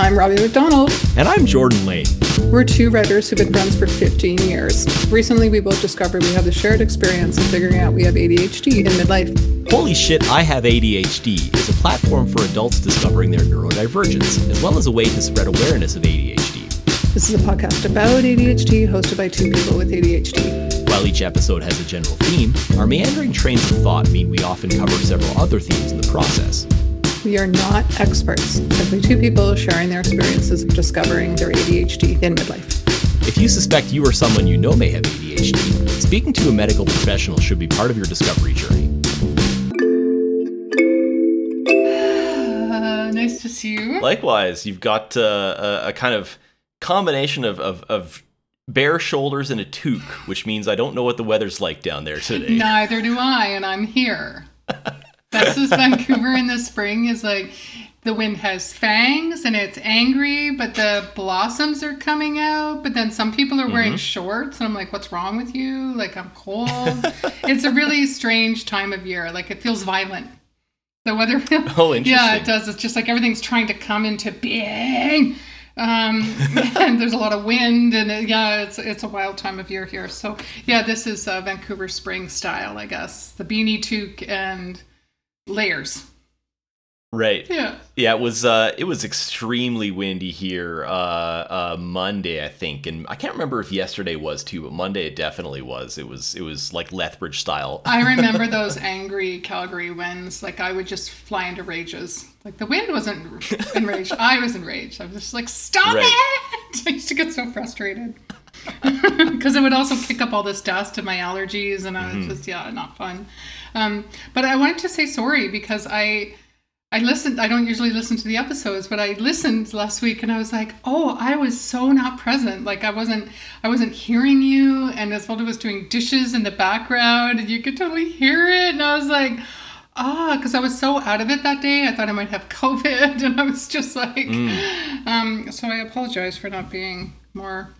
I'm Robbie McDonald. And I'm Jordan Lane. We're two writers who've been friends for 15 years. Recently, we both discovered we have the shared experience of figuring out we have ADHD in midlife. Holy Shit, I Have ADHD is a platform for adults discovering their neurodivergence, as well as a way to spread awareness of ADHD. This is a podcast about ADHD hosted by two people with ADHD. While each episode has a general theme, our meandering trains of thought mean we often cover several other themes in the process. We are not experts, simply two people sharing their experiences of discovering their ADHD in midlife. If you suspect you or someone you know may have ADHD, speaking to a medical professional should be part of your discovery journey. Uh, nice to see you. Likewise, you've got uh, a, a, kind of combination of, of, of bare shoulders and a toque, which means I don't know what the weather's like down there today. Neither do I, and I'm here. That's just Vancouver in the spring is like the wind has fangs and it's angry, but the blossoms are coming out. But then some people are wearing mm-hmm. shorts, and I'm like, what's wrong with you? Like, I'm cold. it's a really strange time of year. Like, it feels violent. The weather feels. Oh, interesting. Yeah, it does. It's just like everything's trying to come into being. Um, and there's a lot of wind, and it, yeah, it's it's a wild time of year here. So yeah, this is uh, Vancouver spring style, I guess. The beanie toque and layers. Right. Yeah. Yeah, it was uh it was extremely windy here uh uh Monday, I think. And I can't remember if yesterday was too, but Monday it definitely was. It was it was like Lethbridge style. I remember those angry Calgary winds. Like I would just fly into rages. Like the wind wasn't enraged. I was enraged. I was just like, stop right. it! I used to get so frustrated. Because it would also kick up all this dust and my allergies and I was mm-hmm. just yeah, not fun. Um, but I wanted to say sorry because I I listened. I don't usually listen to the episodes, but I listened last week and I was like, oh, I was so not present. Like I wasn't I wasn't hearing you, and as Osvaldo was doing dishes in the background, and you could totally hear it, and I was like. Ah, because I was so out of it that day. I thought I might have COVID, and I was just like, mm. um, so I apologize for not being more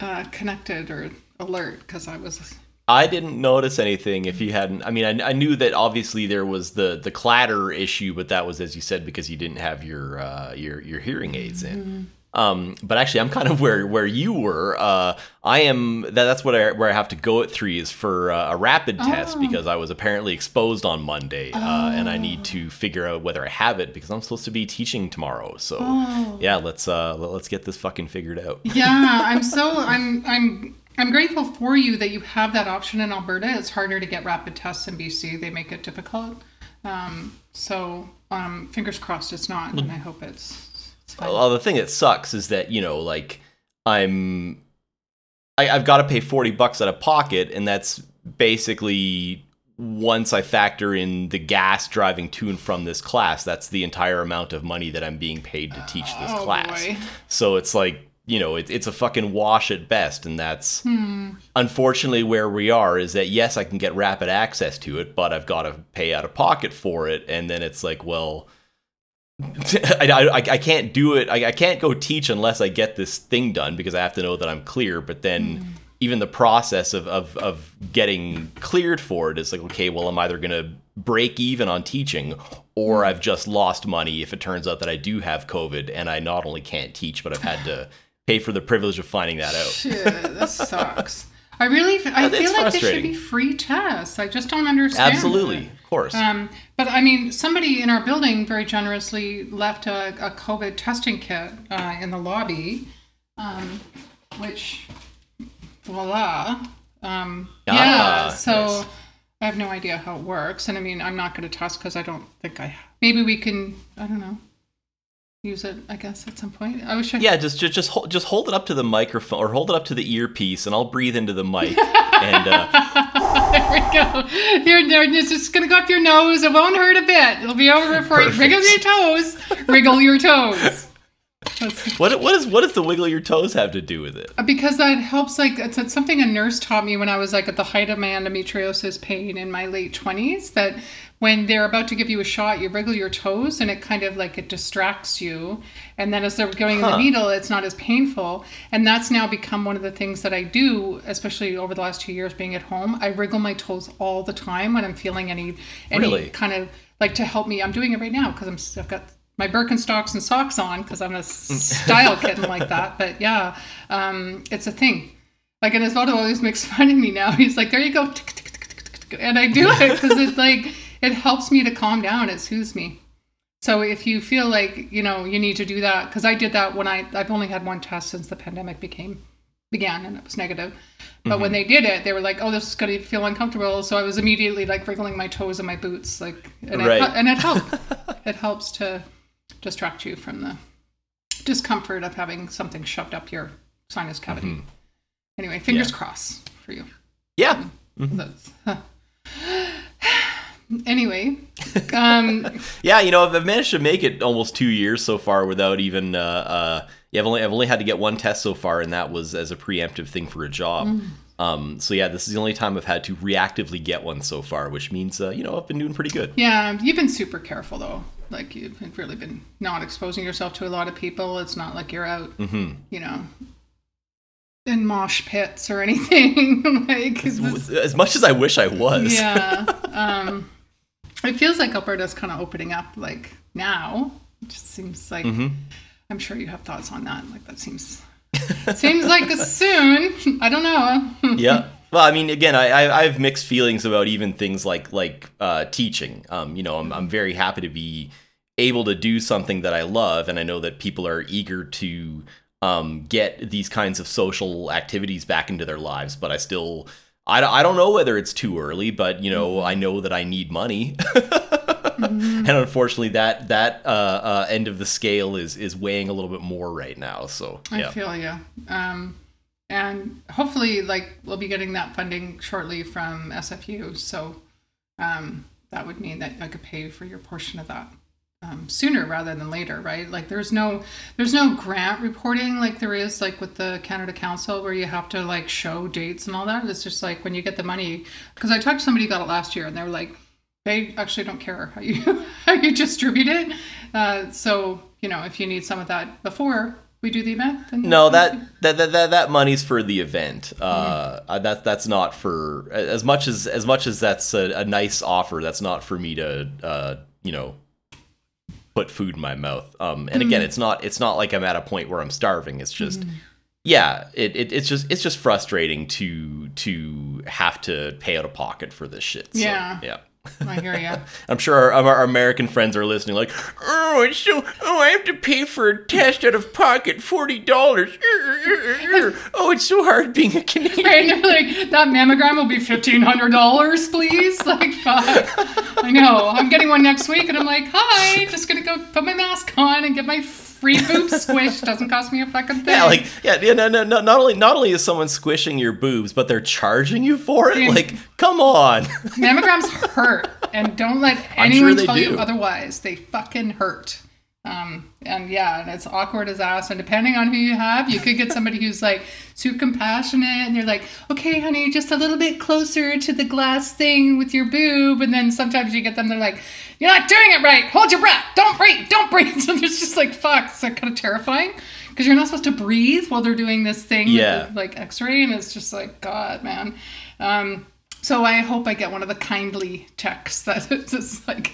uh, connected or alert because I was I didn't notice anything if you hadn't. I mean, I, I, knew that obviously there was the the clatter issue, but that was as you said because you didn't have your uh, your your hearing aids in. Um, but actually, I'm kind of where where you were. Uh, I am that, that's what I where I have to go at three is for uh, a rapid test oh. because I was apparently exposed on Monday, oh. and I need to figure out whether I have it because I'm supposed to be teaching tomorrow. So oh. yeah, let's uh, let's get this fucking figured out. yeah, I'm so I'm I'm I'm grateful for you that you have that option in Alberta. It's harder to get rapid tests in BC. They make it difficult. Um, so um, fingers crossed it's not, and I hope it's. Well, the thing that sucks is that you know, like I'm, I, I've got to pay forty bucks out of pocket, and that's basically once I factor in the gas driving to and from this class, that's the entire amount of money that I'm being paid to teach this oh, class. Boy. So it's like you know, it, it's a fucking wash at best. And that's hmm. unfortunately where we are is that, yes, I can get rapid access to it, but I've got to pay out of pocket for it. And then it's like, well, I, I, I, can't do it. I, I, can't go teach unless I get this thing done because I have to know that I'm clear. But then hmm. even the process of, of, of getting cleared for it is like, okay, well, I'm either going to break even on teaching or hmm. I've just lost money if it turns out that I do have COVID and I not only can't teach, but I've had to pay for the privilege of finding that out. Shit, this sucks. I really, I feel like this should be free tests. I just don't understand. Absolutely. Of course. Um, but I mean, somebody in our building very generously left a, a COVID testing kit uh, in the lobby, um, which, voila. Um, ah, yeah, so nice. I have no idea how it works, and I mean, I'm not going to test because I don't think I. Maybe we can. I don't know use it, I guess, at some point. I was trying. Yeah, just just just hold, just hold it up to the microphone or hold it up to the earpiece, and I'll breathe into the mic. and uh... there we go. You're, it's just gonna go up your nose. It won't hurt a bit. It'll be over before you wriggle your toes. Wriggle your toes. what what is what does the wiggle your toes have to do with it? Uh, because that helps. Like it's, it's something a nurse taught me when I was like at the height of my endometriosis pain in my late twenties. That when they're about to give you a shot, you wriggle your toes and it kind of like it distracts you. And then as they're going huh. in the needle, it's not as painful. And that's now become one of the things that I do, especially over the last two years being at home. I wriggle my toes all the time when I'm feeling any any really? kind of like to help me. I'm doing it right now because I'm I've got my Birkenstocks and socks on because I'm a style kitten like that. But yeah, um, it's a thing. Like, and Osvaldo always makes fun of me now. He's like, "There you go," and I do it because it's like it helps me to calm down. It soothes me. So if you feel like you know you need to do that, because I did that when I I've only had one test since the pandemic became began and it was negative. But Mm-hmm. when they did it, they were like, "Oh, this is going to feel uncomfortable." So I was immediately like wriggling my toes in my boots, like, and Right. it, and it helped. it helps to distract you from the discomfort of having something shoved up your sinus cavity. Mm-hmm. Anyway, fingers Yeah. crossed for you. Yeah. That's, huh. Anyway, um, Yeah, you know, I've, I've managed to make it almost two years so far without even. Uh, uh, yeah, I've only I've only had to get one test so far, and that was as a preemptive thing for a job. Mm. Um, so yeah, this is the only time I've had to reactively get one so far, which means uh, you know I've been doing pretty good. yeah, you've been super careful though. Like you've really been not exposing yourself to a lot of people. It's not like you're out, hmm you know, in mosh pits or anything. like, it's As much as I wish I was. yeah. Um, it feels like Alberta's kind of opening up like now. It just seems like Mhm. I'm sure you have thoughts on that. Like that seems seems like soon. I don't know. yeah. Well, I mean, again, I, I I have mixed feelings about even things like like uh, teaching. Um, you know, I'm I'm very happy to be able to do something that I love, and I know that people are eager to um, get these kinds of social activities back into their lives. But I still, I don't, I don't know whether it's too early. But you know, I know that I need money, and unfortunately, that that uh, uh, end of the scale is is weighing a little bit more right now. So I feel you. Um, and hopefully, like we'll be getting that funding shortly from SFU. So um, that would mean that I could pay for your portion of that um, sooner rather than later, right? Like there's no there's no grant reporting like there is like with the Canada Council where you have to like show dates and all that. It's just like when you get the money. Because I talked to somebody who got it last year and they were like, they actually don't care how you how you distribute it. Uh, so you know if you need some of that before we do the event, then No, that that that that, that money's for the event. Uh, Mm-hmm. uh, that that's not for as much as as much as that's a, a nice offer. That's not for me to uh, you know put food in my mouth. Um, and Mm. again, it's not it's not like I'm at a point where I'm starving. It's just Mm-hmm. yeah, it, it it's just it's just frustrating to to have to pay out of pocket for this shit. So, Yeah. yeah. I hear you. I'm sure our, our American friends are listening, like, oh, it's so, oh, I have to pay for a test out of pocket, forty dollars. Oh, it's so hard being a Canadian. Right, like that mammogram will be fifteen hundred dollars, please. Like, fuck. I know. I'm getting one next week, and I'm like, hi, just gonna go put my mask on and get my free boob squish. Doesn't cost me a fucking thing. Yeah, like, yeah, yeah, no, no, no. Not only, not only is someone squishing your boobs, but they're charging you for it. Like, come on. mammograms hurt, and don't let sure anyone they tell you otherwise. They fucking hurt. Um, and yeah, and it's awkward as ass. And depending on who you have, you could get somebody who's like super compassionate, and you're like, okay, honey, just a little bit closer to the glass thing with your boob. And then sometimes you get them, they're like, you're not doing it right. Hold your breath. Don't breathe. Don't breathe. So there's just like, fuck. It's like kind of terrifying because you're not supposed to breathe while they're doing this thing, with Yeah. the, like X-ray, and it's just like, God, man. Um, so I hope I get one of the kindly checks that is just like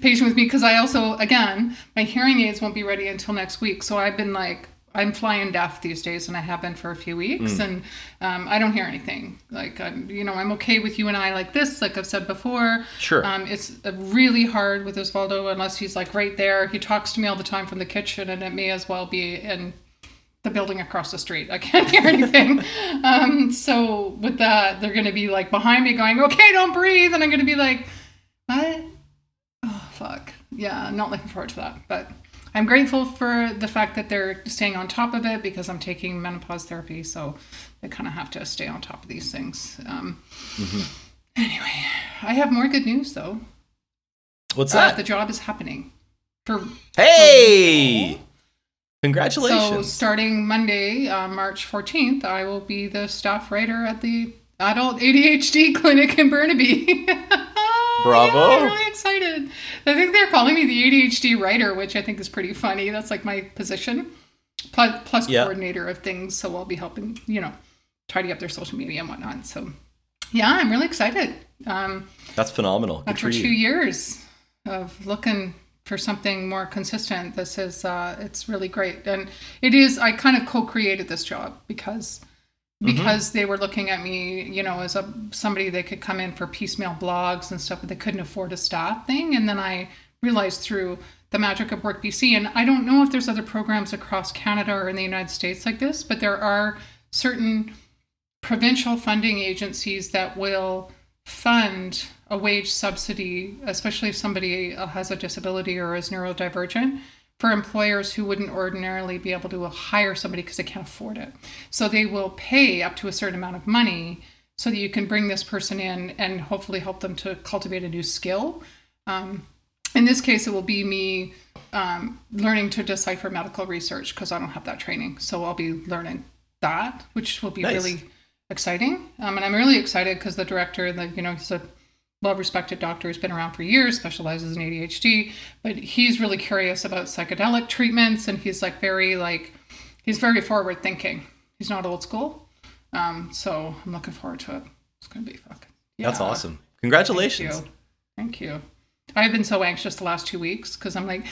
patient with me because I also again my hearing aids won't be ready until next week. So I've been like I'm flying deaf these days and I have been for a few weeks and um, I don't hear anything. Like I'm you know I'm okay with you and I like this like I've said before. Sure. Um, it's really hard with Osvaldo unless he's like right there. He talks to me all the time from the kitchen and it may as well be in the building across the street. I can't hear anything. um, so with that, they're going to be like behind me going, okay, don't breathe. And I'm going to be like, what? Oh, fuck. Yeah, I'm not looking forward to that. But I'm grateful for the fact that they're staying on top of it because I'm taking menopause therapy. So they kind of have to stay on top of these things. Um, Anyway, I have more good news though. What's Uh, that? the job is happening. For hey! Congratulations. So starting Monday, uh, March 14th, I will be the staff writer at the Adult ADHD Clinic in Burnaby. Bravo. Yeah, I'm really excited. I think they're calling me the ADHD writer, which I think is pretty funny. That's like my position. Plus, plus Yeah. coordinator of things, so I'll be helping, you know, tidy up their social media and whatnot. So, yeah, I'm really excited. Um, That's phenomenal. Good after two years of looking for something more consistent, this is uh, it's really great, and it is. I kind of co-created this job because Mm-hmm. because they were looking at me, you know, as a somebody they could come in for piecemeal blogs and stuff, but they couldn't afford a staff thing. And then I realized through the magic of Work BC, and I don't know if there's other programs across Canada or in the United States like this, but there are certain provincial funding agencies that will fund a wage subsidy, especially if somebody uh, has a disability or is neurodivergent, for employers who wouldn't ordinarily be able to hire somebody because they can't afford it. So they will pay up to a certain amount of money so that you can bring this person in and hopefully help them to cultivate a new skill. Um, in this case, it will be me um, learning to decipher medical research because I don't have that training. So I'll be learning that, which will be Nice. really exciting. Um, and I'm really excited because the director, the you know, he's a well-respected doctor, who's been around for years, specializes in ADHD, but he's really curious about psychedelic treatments, and he's like very like he's very forward thinking. He's not old school. Um, so I'm looking forward to it. It's gonna be fucking. That's yeah. awesome. Thank Congratulations. you. Thank you. I've been so anxious the last two weeks because I'm like,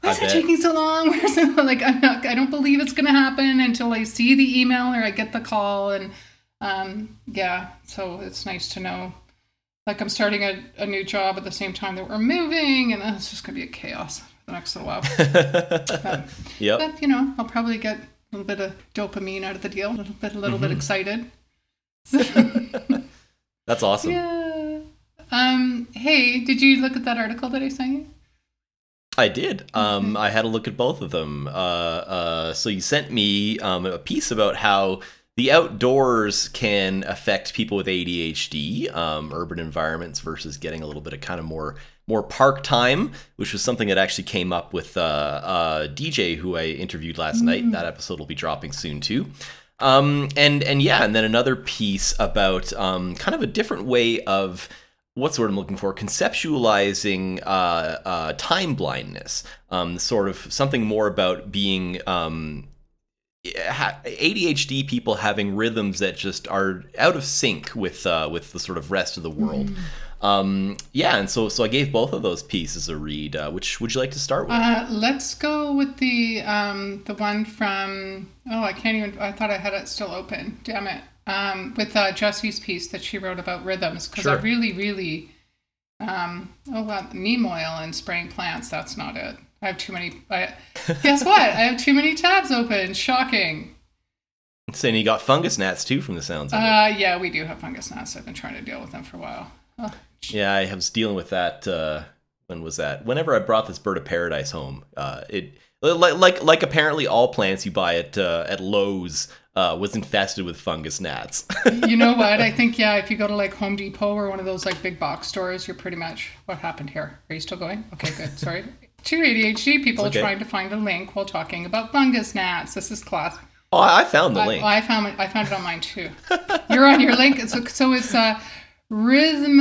why is it taking so long? Where's it? Like, I'm not, I don't believe it's going to happen until I see the email or I get the call. And um, yeah, so it's nice to know. Like, I'm starting a, a new job at the same time that we're moving, and it's just going to be a chaos for the next little while. Um, Yep. but, you know, I'll probably get a little bit of dopamine out of the deal, a little bit, a little bit Mm-hmm. excited. That's awesome. Yeah. Um, hey, did you look at that article that I sent you? I did. Um, Mm-hmm. I had a look at both of them. Uh, uh, so you sent me um, a piece about how the outdoors can affect people with ADHD, um, urban environments versus getting a little bit of kind of more more park time, which was something that actually came up with uh, uh, DJ who I interviewed last night. That episode will be dropping soon too. Um, and and yeah, and then another piece about um, kind of a different way of what's the word I'm looking for? Conceptualizing uh, uh, time blindness. Um, sort of something more about being um, ADHD people having rhythms that just are out of sync with uh, with the sort of rest of the world. Um, yeah, and so so I gave both of those pieces a read. Uh, which would you like to start with? Uh, let's go with the um, the one from oh I can't even I thought I had it still open damn it um, with uh, Jesse's piece that she wrote about rhythms because I Sure. really really um, oh well neem oil and spraying plants that's not it I have too many I, guess what? I have too many tabs open. Shocking. Saying you got fungus gnats too, from the sounds of it. uh, yeah we do have fungus gnats. I've been trying to deal with them for a while. Yeah, I was dealing with that. Uh, when was that? Whenever I brought this bird of paradise home, uh, it like like like apparently all plants you buy at uh, at Lowe's uh, was infested with fungus gnats. you know what? I think yeah if you go to like Home Depot or one of those like big box stores you're pretty much what happened here? Are you still going? Okay good. Sorry two ADHD people okay. trying to find a link while talking about fungus gnats this is class oh, I found the I, link. I found it I found it on mine too you're on your link so, so it's uh rhythm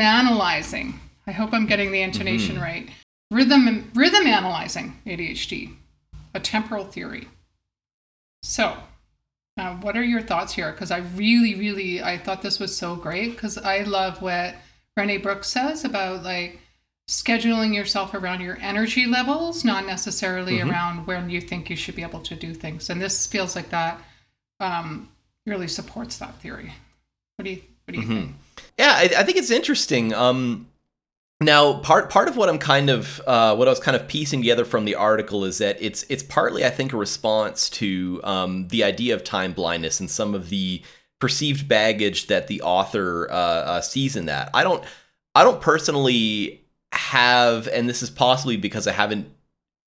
analyzing. I hope I'm getting the intonation Mm-hmm. right rhythm rhythm analyzing ADHD a temporal theory so uh, what are your thoughts here? Because I really, really, I thought this was so great because I love what Renee Brooks says about like scheduling yourself around your energy levels, not necessarily Mhm. around when you think you should be able to do things. And this feels like that um, really supports that theory. What do you, what do you think? Yeah, I, I think it's interesting. Um, now, part part of what I'm kind of uh, what I was kind of piecing together from the article is that it's it's partly I think a response to um, the idea of time blindness and some of the perceived baggage that the author uh, uh, sees in that. I don't I don't personally have, and this is possibly because I haven't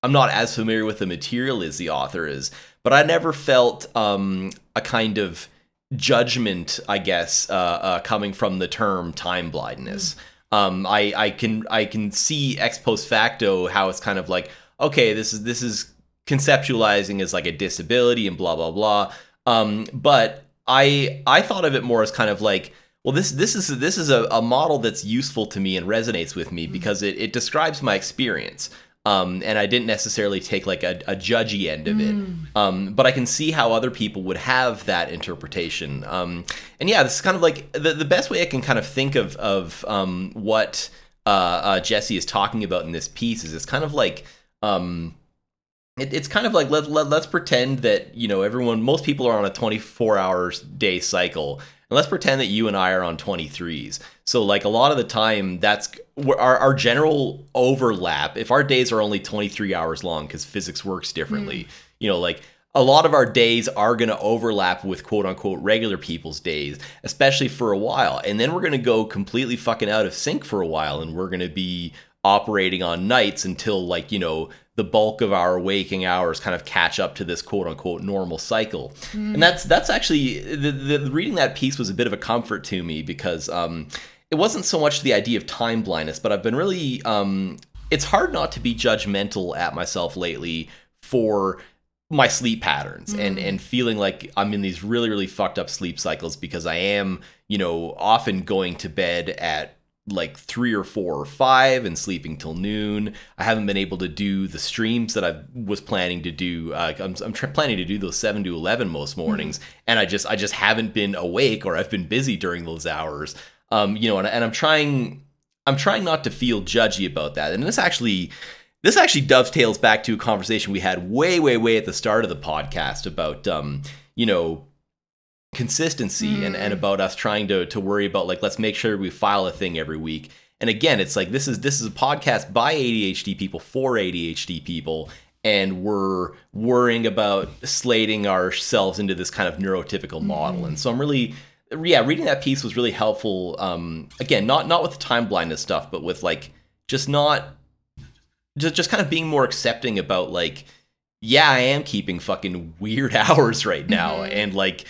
I'm not as familiar with the material as the author is, but I never felt um, a kind of judgment, I guess, uh, uh, coming from the term time blindness. Um, I I can I can see ex post facto how it's kind of like okay, this is this is conceptualizing as like a disability and blah blah blah. Um, but I I thought of it more as kind of like well this this is this is a, a model that's useful to me and resonates with me because it, it describes my experience um, and I didn't necessarily take like a, a judgy end of it. Um, but I can see how other people would have that interpretation. Um, and yeah this is kind of like the, the best way I can kind of think of of um, what uh, uh, Jesse is talking about in this piece is it's kind of like um, it, it's kind of like let, let let's pretend that you know everyone most people are on a 24 hours day cycle and let's pretend that you and I are on 23s. So like a lot of the time that's our, our general overlap. If our days are only 23 hours long because physics works differently, mm. you know, like a lot of our days are going to overlap with quote unquote regular people's days, especially for a while. And then we're going to go completely fucking out of sync for a while and we're going to be operating on nights until like, you know, the bulk of our waking hours kind of catch up to this quote unquote normal cycle. Mm. And that's that's actually the, the, reading that piece was a bit of a comfort to me because um, it wasn't so much the idea of time blindness, but I've been really um, it's hard not to be judgmental at myself lately for my sleep patterns mm. and and feeling like I'm in these really really fucked up sleep cycles because I am you know often going to bed at like three or four or five and sleeping till noon. I haven't been able to do the streams that I was planning to do. Uh, I'm, I'm planning to do those seven to eleven most mornings, mm. and I just I just haven't been awake or I've been busy during those hours. Um, you know, and, and I'm trying I'm trying not to feel judgy about that. And this actually this actually dovetails back to a conversation we had way, way, way at the start of the podcast about, um, you know, consistency mm. and, and mm. about us trying to to worry about like let's make sure we file a thing every week. And again, it's like this is this is a podcast by ADHD people for ADHD people, and we're worrying about slating ourselves into this kind of neurotypical model. Mm. And so I'm really yeah, reading that piece was really helpful. Um, again, not not with the time blindness stuff, but with like just not just just kind of being more accepting about like yeah i am keeping fucking weird hours right now mm-hmm. and like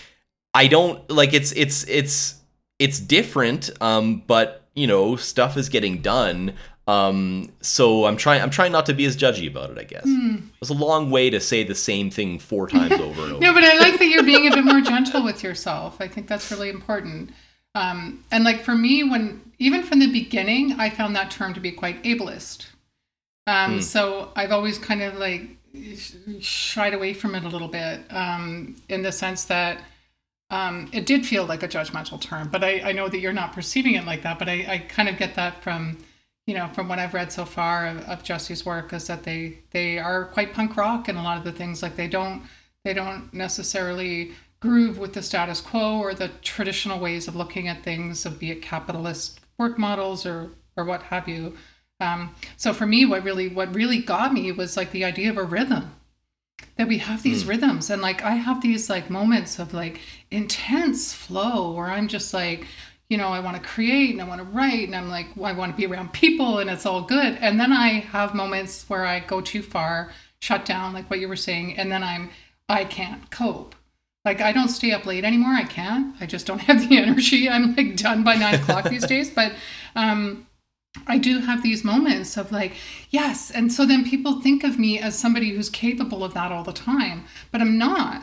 i don't like it's it's it's it's different um but you know stuff is getting done. Um so i'm trying i'm trying not to be as judgy about it i guess. Mm. it's a long way to say the same thing four times over and over. no but i like that you're being a bit more gentle with yourself. I think that's really important. Um and like for me when even from the beginning i found that term to be quite ableist. Um, mm. So I've always kind of like shied away from it a little bit um, in the sense that um, it did feel like a judgmental term, but I, I, know that you're not perceiving it like that. But I, I, kind of get that from, you know, from what I've read so far of, of Jesse's work is that they they are quite punk rock and a lot of the things like they don't they don't necessarily groove with the status quo or the traditional ways of looking at things, of be it capitalist work models or or what have you. Um, so for me, what really what really got me was like the idea of a rhythm that we have these mm. rhythms. And like i have these like moments of like intense flow where i'm just like you know i want to create and i want to write and i'm like well, i want to be around people and it's all good. And then i have moments where i go too far shut down like what you were saying and then i'm i can't cope. Like i don't stay up late anymore. I can't. I just don't have the energy. I'm like done by nine o'clock these days. But um I do have these moments of like, yes. And so then people think of me as somebody who's capable of that all the time, but I'm not.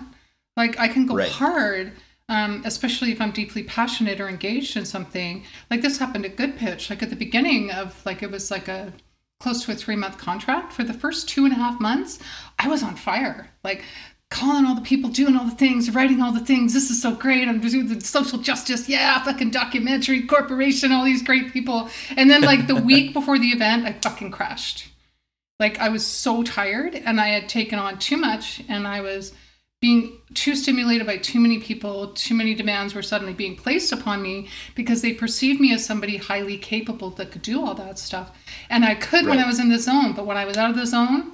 Like, I can go right. hard, um, especially if I'm deeply passionate or engaged in something. Like, this happened at Good Pitch. Like, at the beginning of, like, it was like a close to a three month contract. For the first two and a half months, I was on fire. Like, calling all the people, doing all the things, writing all the things. This is so great. I'm doing the social justice. Yeah, fucking documentary corporation, all these great people. And then like the week before the event, I fucking crashed. Like I was so tired and I had taken on too much and I was being too stimulated by too many people, too many demands were suddenly being placed upon me because they perceived me as somebody highly capable that could do all that stuff. And I could right. when I was in the zone, but when I was out of the zone,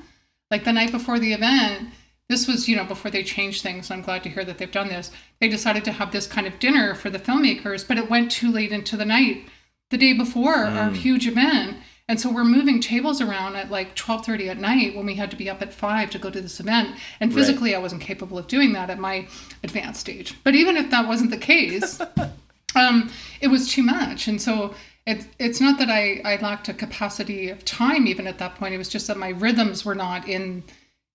like the night before the event, this was, you know, before they changed things. I'm glad to hear that they've done this. They decided to have this kind of dinner for the filmmakers, but it went too late into the night the day before mm. our huge event. And so we're moving tables around at like 12:30 at night when we had to be up at 5 to go to this event. And physically right. I wasn't capable of doing that at my advanced stage. But even if that wasn't the case, um, it was too much. And so it, it's not that I, I lacked a capacity of time even at that point. It was just that my rhythms were not in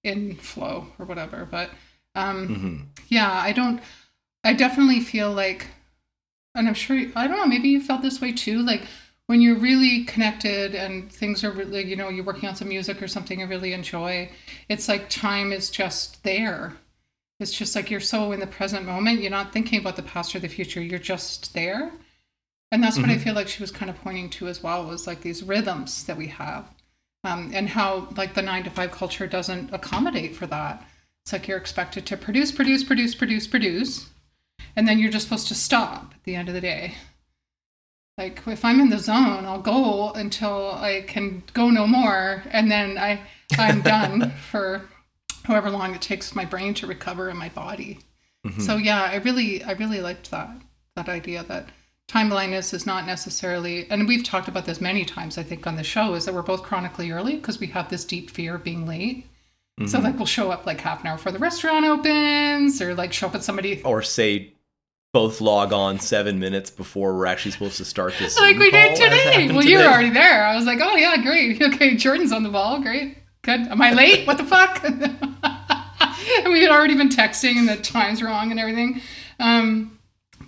in flow or whatever. But um, mm-hmm. yeah, I don't. I definitely feel like, and I'm sure I don't know. Maybe you felt this way too. Like when you're really connected and things are really, you know, you're working on some music or something you really enjoy. It's like time is just there. It's just like you're so in the present moment. You're not thinking about the past or the future. You're just there. And that's what I feel like she was kind of pointing to as well was like these rhythms that we have. Um, and how like the nine to five culture doesn't accommodate for that. It's like you're expected to produce, produce, produce, produce, produce, and then you're just supposed to stop at the end of the day. Like if I'm in the zone, I'll go until I can go no more, and then I I'm done for however long it takes my brain to recover and my body. So yeah, I really I really liked that that idea that time blindness is not necessarily and we've talked about this many times I think on the show is that we're both chronically early because we have this deep fear of being late. So like we'll show up like half an hour before the restaurant opens or like show up at somebody Or say both log on seven minutes before we're actually supposed to start this. like we did today. Well, you were already there. I was like, oh yeah, great. Okay, Jordan's on the ball. Great. Good. Am I late? What the fuck? and we had already been texting and the time's wrong and everything. Um,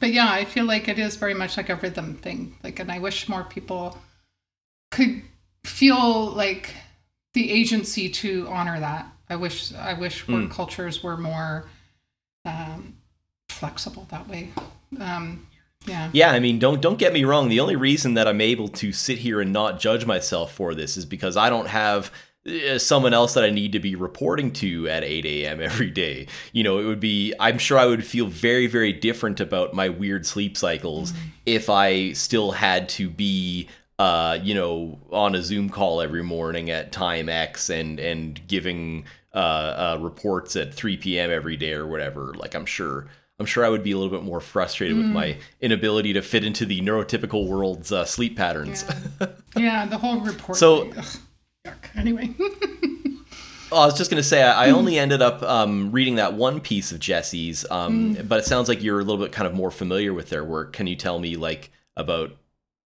but yeah, I feel like it is very much like a rhythm thing. Like, and I wish more people could feel like the agency to honor that. I wish I wish work cultures were more um, flexible that way. Um, yeah. Yeah, I mean, don't don't get me wrong. The only reason that I'm able to sit here and not judge myself for this is because I don't have someone else that I need to be reporting to at 8 a.m. every day. You know, it would be. I'm sure I would feel very very different about my weird sleep cycles if I still had to be. Uh, you know, on a Zoom call every morning at time X and and giving uh, uh reports at 3 p.m. every day or whatever. Like, I'm sure I'm sure I would be a little bit more frustrated with my inability to fit into the neurotypical world's uh, sleep patterns. Yeah. yeah, the whole report. So- thing, ugh, yuck. Anyway, Well, I was just going to say, I I only ended up um, reading that one piece of Jesse's, um, but it sounds like you're a little bit kind of more familiar with their work. Can you tell me, like, about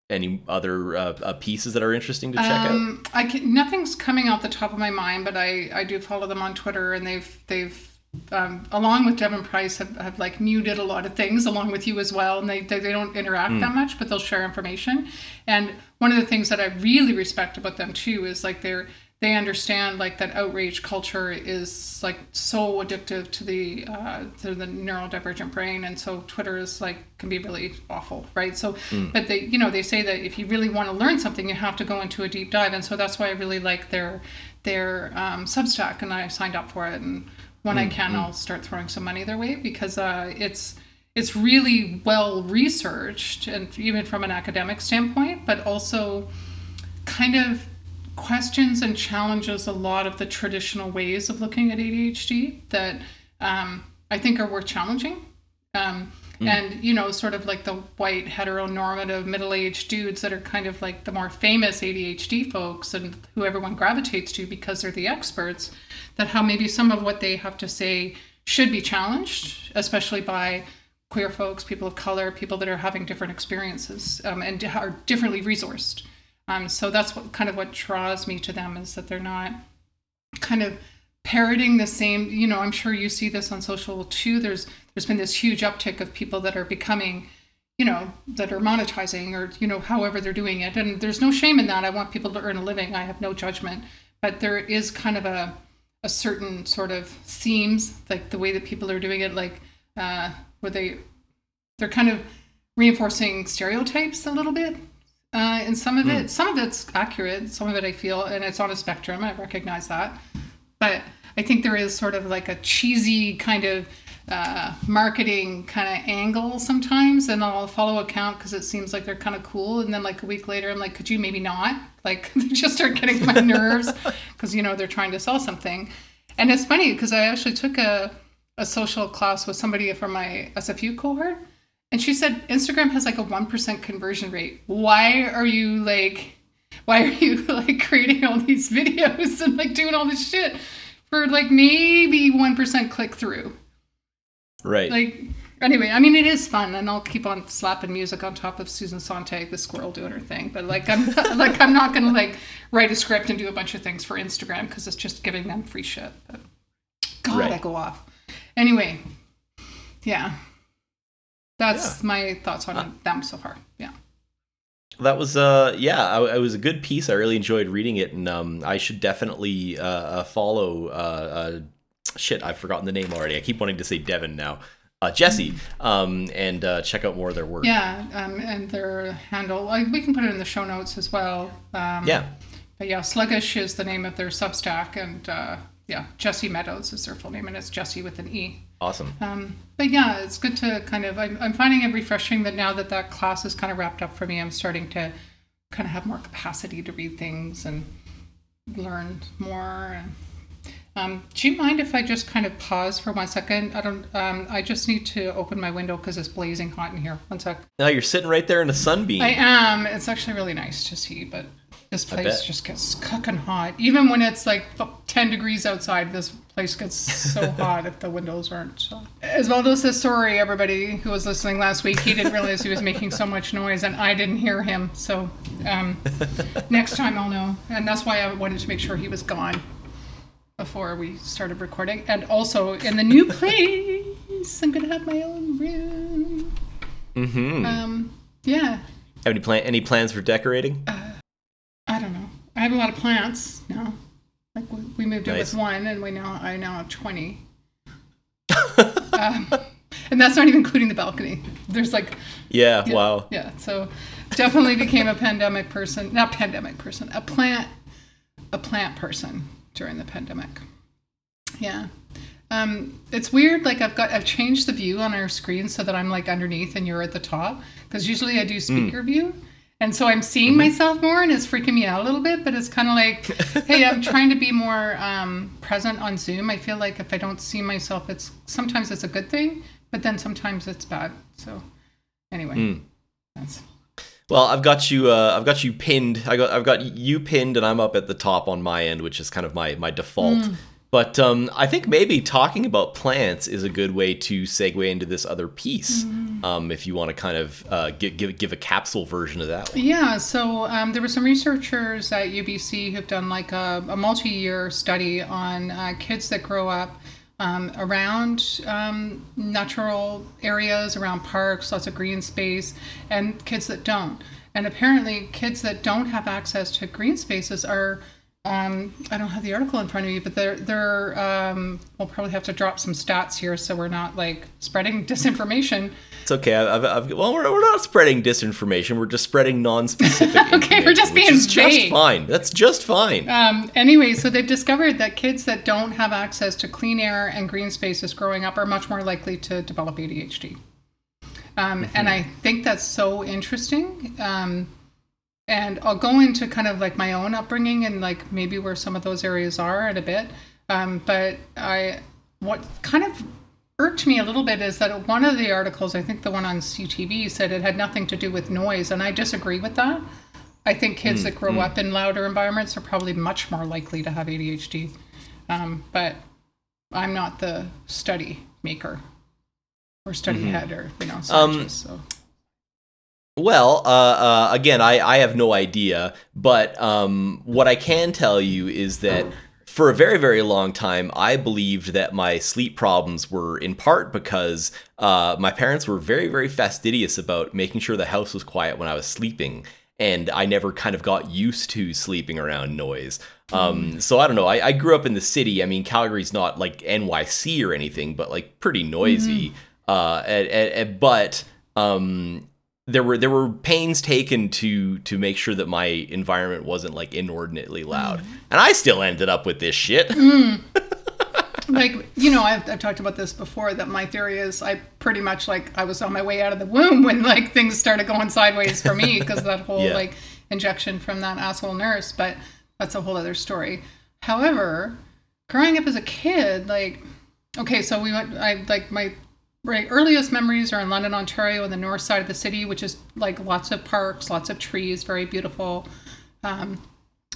any other uh, uh, pieces that are interesting to check out? um, I can, nothing's coming off the top of my mind, but I, I do follow them on Twitter, and they've they've um, along with Devon Price have, have like muted a lot of things along with you as well, and they they, they don't interact that much, but they'll share information. And one of the things that I really respect about them too is like they're they understand like that outrage culture is like so addictive to the uh, to the neurodivergent brain and so twitter is like can be really awful right? So but they you know they say that if you really want to learn something you have to go into a deep dive and so that's why i really like their their um, substack and i signed up for it and when i can i'll start throwing some money their way because uh, it's it's really well researched and even from an academic standpoint but also kind of questions and challenges a lot of the traditional ways of looking at ADHD that um, I think are worth challenging. Um, And, you know, sort of like the white heteronormative middle aged dudes that are kind of like the more famous ADHD folks and who everyone gravitates to because they're the experts, that how maybe some of what they have to say should be challenged, especially by queer folks, people of color, people that are having different experiences um, and are differently resourced. Um, so that's what kind of what draws me to them is that they're not kind of parroting the same. You know, I'm sure you see this on social too. There's there's been this huge uptick of people that are becoming, you know, that are monetizing or you know, however they're doing it. And there's no shame in that. I want people to earn a living. I have no judgment, but there is kind of a a certain sort of themes, like the way that people are doing it, like uh, where they they're kind of reinforcing stereotypes a little bit uh, and some of it some of it's accurate some of it i feel and it's on a spectrum i recognize that but i think there is sort of like a cheesy kind of uh, marketing kind of angle sometimes and i'll follow account because it seems like they're kind of cool and then like a week later i'm like could you maybe not like they just start getting my nerves because you know they're trying to sell something and it's funny because i actually took a, a social class with somebody from my sfu cohort and she said Instagram has like a 1% conversion rate. Why are you like, why are you like creating all these videos and like doing all this shit for like maybe 1% click through? Right. Like, anyway, I mean, it is fun and I'll keep on slapping music on top of Susan Sontag, the squirrel doing her thing. But like, I'm like, I'm not going to like write a script and do a bunch of things for Instagram because it's just giving them free shit. But God, Right. I go off. Anyway, yeah. That's my thoughts on them so far. Yeah. that was uh yeah I, it was a good piece i really enjoyed reading it and um i should definitely uh, uh follow uh, uh shit i've forgotten the name already i keep wanting to say Devon now uh, Jesse, um, and uh, check out more of their work. Yeah, um, and their handle, like, we can put it in the show notes as well. Um, Yeah. But yeah, Sluggish is the name of their Substack, and uh, yeah, Jesse Meadows is their full name, and it's Jesse with an E. Awesome. Um, but yeah, it's good to kind of. I'm, I'm finding it refreshing that now that that class is kind of wrapped up for me, I'm starting to kind of have more capacity to read things and learn more. And, um, do you mind if I just kind of pause for one second? I don't. Um, I just need to open my window because it's blazing hot in here. One sec. Now you're sitting right there in a sunbeam. I am. It's actually really nice to see, but this place just gets cooking hot. Even when it's like 10 degrees outside, this place gets so hot if the windows aren't. So. Osvaldo says sorry, everybody who was listening last week. He didn't realize he was making so much noise, and I didn't hear him. So um, next time I'll know. And that's why I wanted to make sure he was gone before we started recording. And also in the new place, I'm to have my own room. mm-hmm. Um, yeah. Have any plan? Any plans for decorating? I don't know. I have a lot of plants now. Like we, moved in with one, and we now I now have twenty. um, and that's not even including the balcony. There's like yeah. yeah, Wow. yeah. So definitely became a pandemic person. Not pandemic person. A plant, a plant person during the pandemic. Yeah. Um, it's weird. Like I've got I've changed the view on our screen so that I'm like underneath and you're at the top. Because usually I do speaker view. And so I'm seeing myself more and it's freaking me out a little bit, but it's kind of like, hey, I'm trying to be more um, present on Zoom. I feel like if I don't see myself, it's sometimes it's a good thing, but then sometimes it's bad. So anyway, that's Well, I've got you. Uh, I've got you pinned. I got. I've got you pinned, and I'm up at the top on my end, which is kind of my my default. But um, I think maybe talking about plants is a good way to segue into this other piece. Um, if you want to kind of uh, give, give give a capsule version of that. One. Yeah, so um, there were some researchers at UBC who've done like a, a multi-year study on uh, kids that grow up um, around um, natural areas, around parks, lots of green space, and kids that don't. And apparently, kids that don't have access to green spaces are um, I don't have the article in front of me, but they're they're um, we'll probably have to drop some stats here so we're not like spreading disinformation. It's okay. I've, I've, I've, well, we're, we're not spreading disinformation. We're just spreading non-specific. Okay, we're just being is just fine. That's just fine. Um, anyway, so they've discovered that kids that don't have access to clean air and green spaces growing up are much more likely to develop ADHD. Um, And I think that's so interesting. Um, and I'll go into kind of like my own upbringing and like maybe where some of those areas are in a bit. Um, but I, what kind of irked me a little bit is that one of the articles, I think the one on CTV, said it had nothing to do with noise, and I disagree with that. I think kids that grow up in louder environments are probably much more likely to have ADHD. Um, but I'm not the study maker or study head or you know scientist. so Well, uh, uh, again, I, I have no idea, but um, what I can tell you is that for a very, very long time, I believed that my sleep problems were in part because uh, my parents were very, very fastidious about making sure the house was quiet when I was sleeping. And I never kind of got used to sleeping around noise. Um, so I don't know. I, I grew up in the city. I mean, Calgary's not like NYC or anything, but like pretty noisy. Uh, and, and, and- but um, there were there were pains taken to to make sure that my environment wasn't like inordinately loud, mm-hmm. and I still ended up with this shit. Mm. like you know I've, I've talked about this before that my theory is i pretty much like i was on my way out of the womb when like things started going sideways for me because that whole Yeah. like injection from that asshole nurse but that's a whole other story however growing up as a kid like okay so we went i like my right earliest memories are in london ontario on the north side of the city which is like lots of parks lots of trees very beautiful um,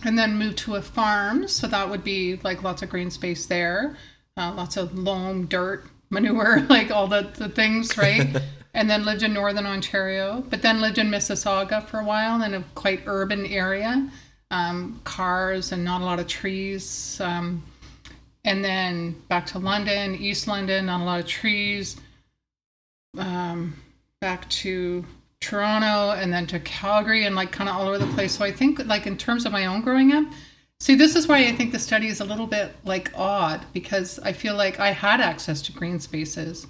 and then moved to a farm. So that would be like lots of green space there, uh, lots of loam, dirt, manure, like all the, the things, right? and then lived in northern Ontario, but then lived in Mississauga for a while in a quite urban area, um, cars and not a lot of trees. Um, and then back to London, East London, not a lot of trees. Um, back to Toronto and then to Calgary and like kind of all over the place. So I think like in terms of my own growing up, see this is why I think the study is a little bit like odd because I feel like I had access to green spaces.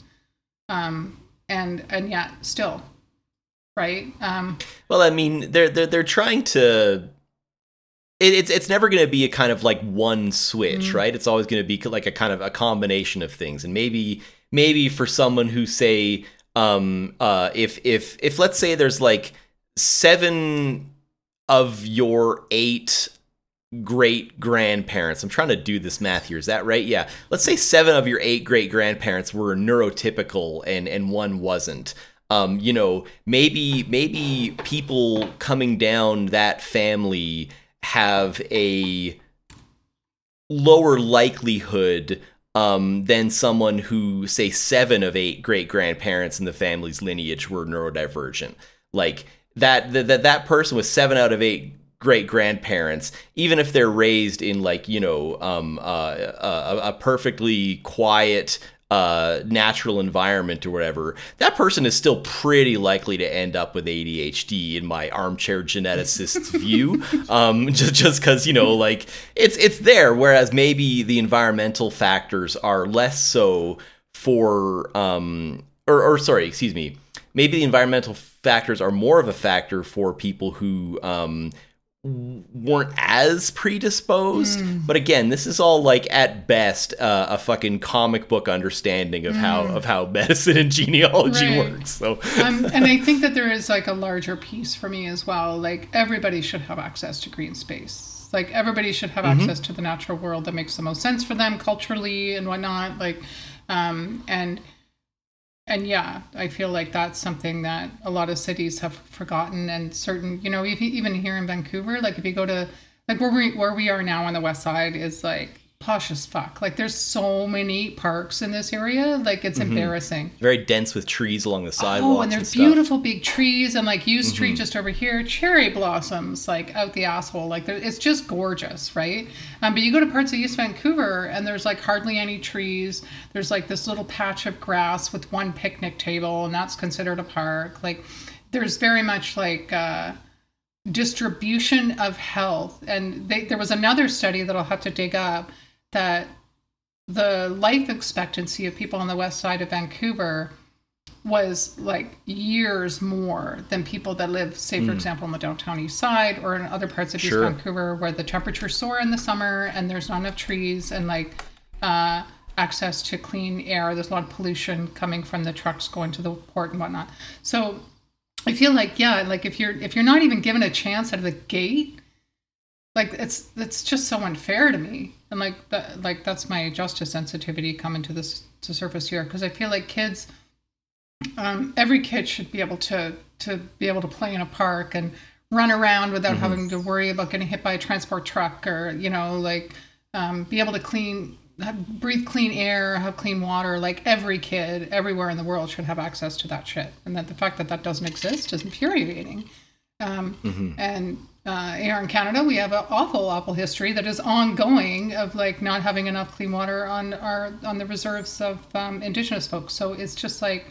um, and and yet still, right? Um, well, I mean, they're they're they're trying to. It, it's it's never going to be a kind of like one switch, Mhm. right? It's always going to be like a kind of a combination of things, and maybe maybe for someone who say, um, uh, if if if let's say there's like seven of your eight great grandparents. I'm trying to do this math here. Is that right? Yeah. Let's say seven of your eight great grandparents were neurotypical and and one wasn't. Um, you know, maybe maybe people coming down that family have a lower likelihood um, than someone who, say, seven of eight great grandparents in the family's lineage were neurodivergent. Like that, that that person with seven out of eight great grandparents, even if they're raised in like you know um, uh, a, a perfectly quiet uh, natural environment or whatever, that person is still pretty likely to end up with ADHD in my armchair geneticist's view. Um, just just because you know like it's it's there, whereas maybe the environmental factors are less so for um or or sorry, excuse me, maybe the environmental factors are more of a factor for people who um weren't as predisposed but again this is all like at best uh, a fucking comic book understanding of how of how medicine and genealogy Right. works so um, and I think that there is like a larger piece for me as well. Like everybody should have access to green space. Like everybody should have access to the natural world that makes the most sense for them culturally and whatnot. Like, um, and and yeah, I feel like that's something that a lot of cities have forgotten. And certain, you know, if even here in Vancouver, like if you go to like where we where we are now on the west side is like posh as fuck. Like there's so many parks in this area. Like it's embarrassing. very dense with trees along the sidewalks Oh, and there's. Mm-hmm. beautiful big trees and like used tree just over here, cherry blossoms like out the asshole. Like there- it's just gorgeous, right? Um, but you go to parts of East Vancouver and there's like hardly any trees. There's like this little patch of grass with one picnic table, and that's considered a park. Like there's very much like uh, distribution of health, and they, there was another study that I'll have to dig up that the life expectancy of people on the west side of Vancouver was like years more than people that live, say, for example, on the downtown east side or in other parts of Sure. East Vancouver where the temperatures soar in the summer and there's not enough trees and like uh, access to clean air. There's a lot of pollution coming from the trucks going to the port and whatnot. So I feel like yeah, like if you're if you're not even given a chance out of the gate, like it's it's just so unfair to me. And like that like that's my justice sensitivity coming to this to surface here. Because i feel like kids um, every kid should be able to to be able to play in a park and run around without having to worry about getting hit by a transport truck or you know like um, be able to clean have, breathe clean air have clean water. Like every kid everywhere in the world should have access to that shit. And that the fact that that doesn't exist is infuriating. Um, and uh, here in Canada, we have an awful, awful history that is ongoing of like not having enough clean water on our on the reserves of um, Indigenous folks. So it's just like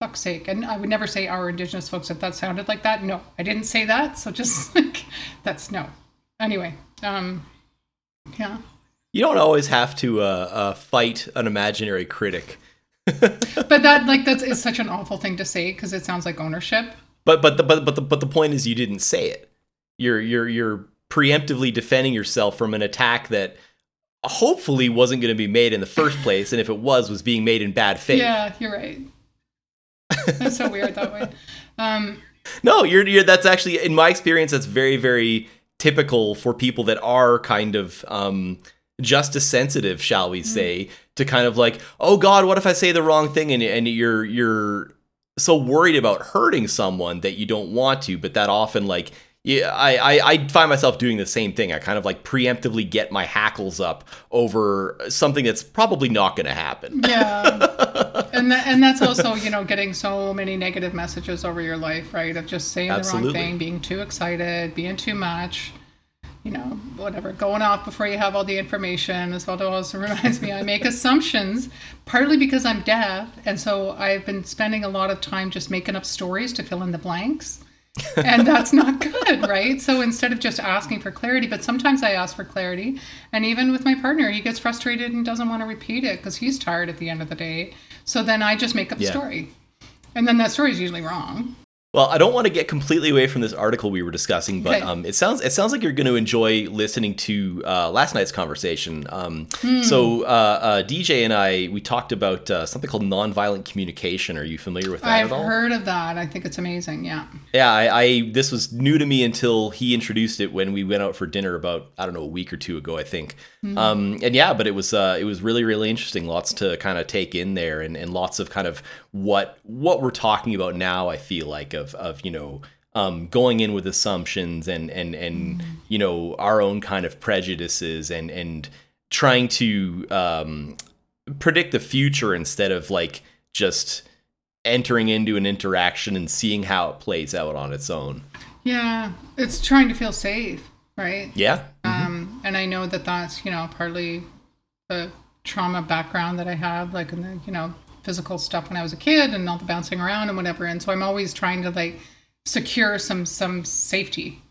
fuck's sake. And I would never say our Indigenous folks if that sounded like that. No, I didn't say that. So just like that's no. Anyway, um, yeah. you don't always have to uh, uh, fight an imaginary critic But that like that's is such an awful thing to say because it sounds like ownership. But but the but but the but the point is you didn't say it. You're you're you're preemptively defending yourself from an attack that hopefully wasn't going to be made in the first place, and if it was, was being made in bad faith. Yeah, you're right. That's so weird that way. Um, No, you're you're that's actually in my experience that's very very typical for people that are kind of um justice sensitive, shall we say, to kind of like, oh God, what if I say the wrong thing and and you're you're so worried about hurting someone that you don't want to, but that often like yeah, I, I I find myself doing the same thing. I kind of like preemptively get my hackles up over something that's probably not going to happen. Yeah, and and that's also you know getting so many negative messages over your life, right? Of just saying the wrong thing, being too excited, being too much, you know, whatever, going off before you have all the information. As well also reminds me, I make assumptions partly because I'm deaf, and so I've been spending a lot of time just making up stories to fill in the blanks. And that's not good, right? So instead of just asking for clarity, but sometimes I ask for clarity, and even with my partner, he gets frustrated and doesn't want to repeat it because he's tired at the end of the day. So then I just make up a Yeah. story, and then that story is usually wrong. Well, I don't want to get completely away from this article we were discussing, but Okay. um, it sounds it sounds like you're going to enjoy listening to uh, last night's conversation. Um, Hmm. So, uh, uh, DJ and I we talked about uh, something called nonviolent communication. Are you familiar with that I've at all? heard of that. I think it's amazing. Yeah. Yeah, I, I this was new to me until he introduced it when we went out for dinner about I don't know a week or two ago I think. Um, and yeah, but it was uh, it was really really interesting. Lots to kind of take in there, and, and lots of kind of what what we're talking about now. I feel like of of you know. Um, going in with assumptions and and and you know our own kind of prejudices and and trying to um, predict the future instead of like just entering into an interaction and seeing how it plays out on its own. Yeah. It's trying to feel safe, right? Yeah. Um, and I know that that's, you know, partly the trauma background that I have, like in the, you know, physical stuff when I was a kid and all the bouncing around and whatever. And so I'm always trying to like secure some some safety.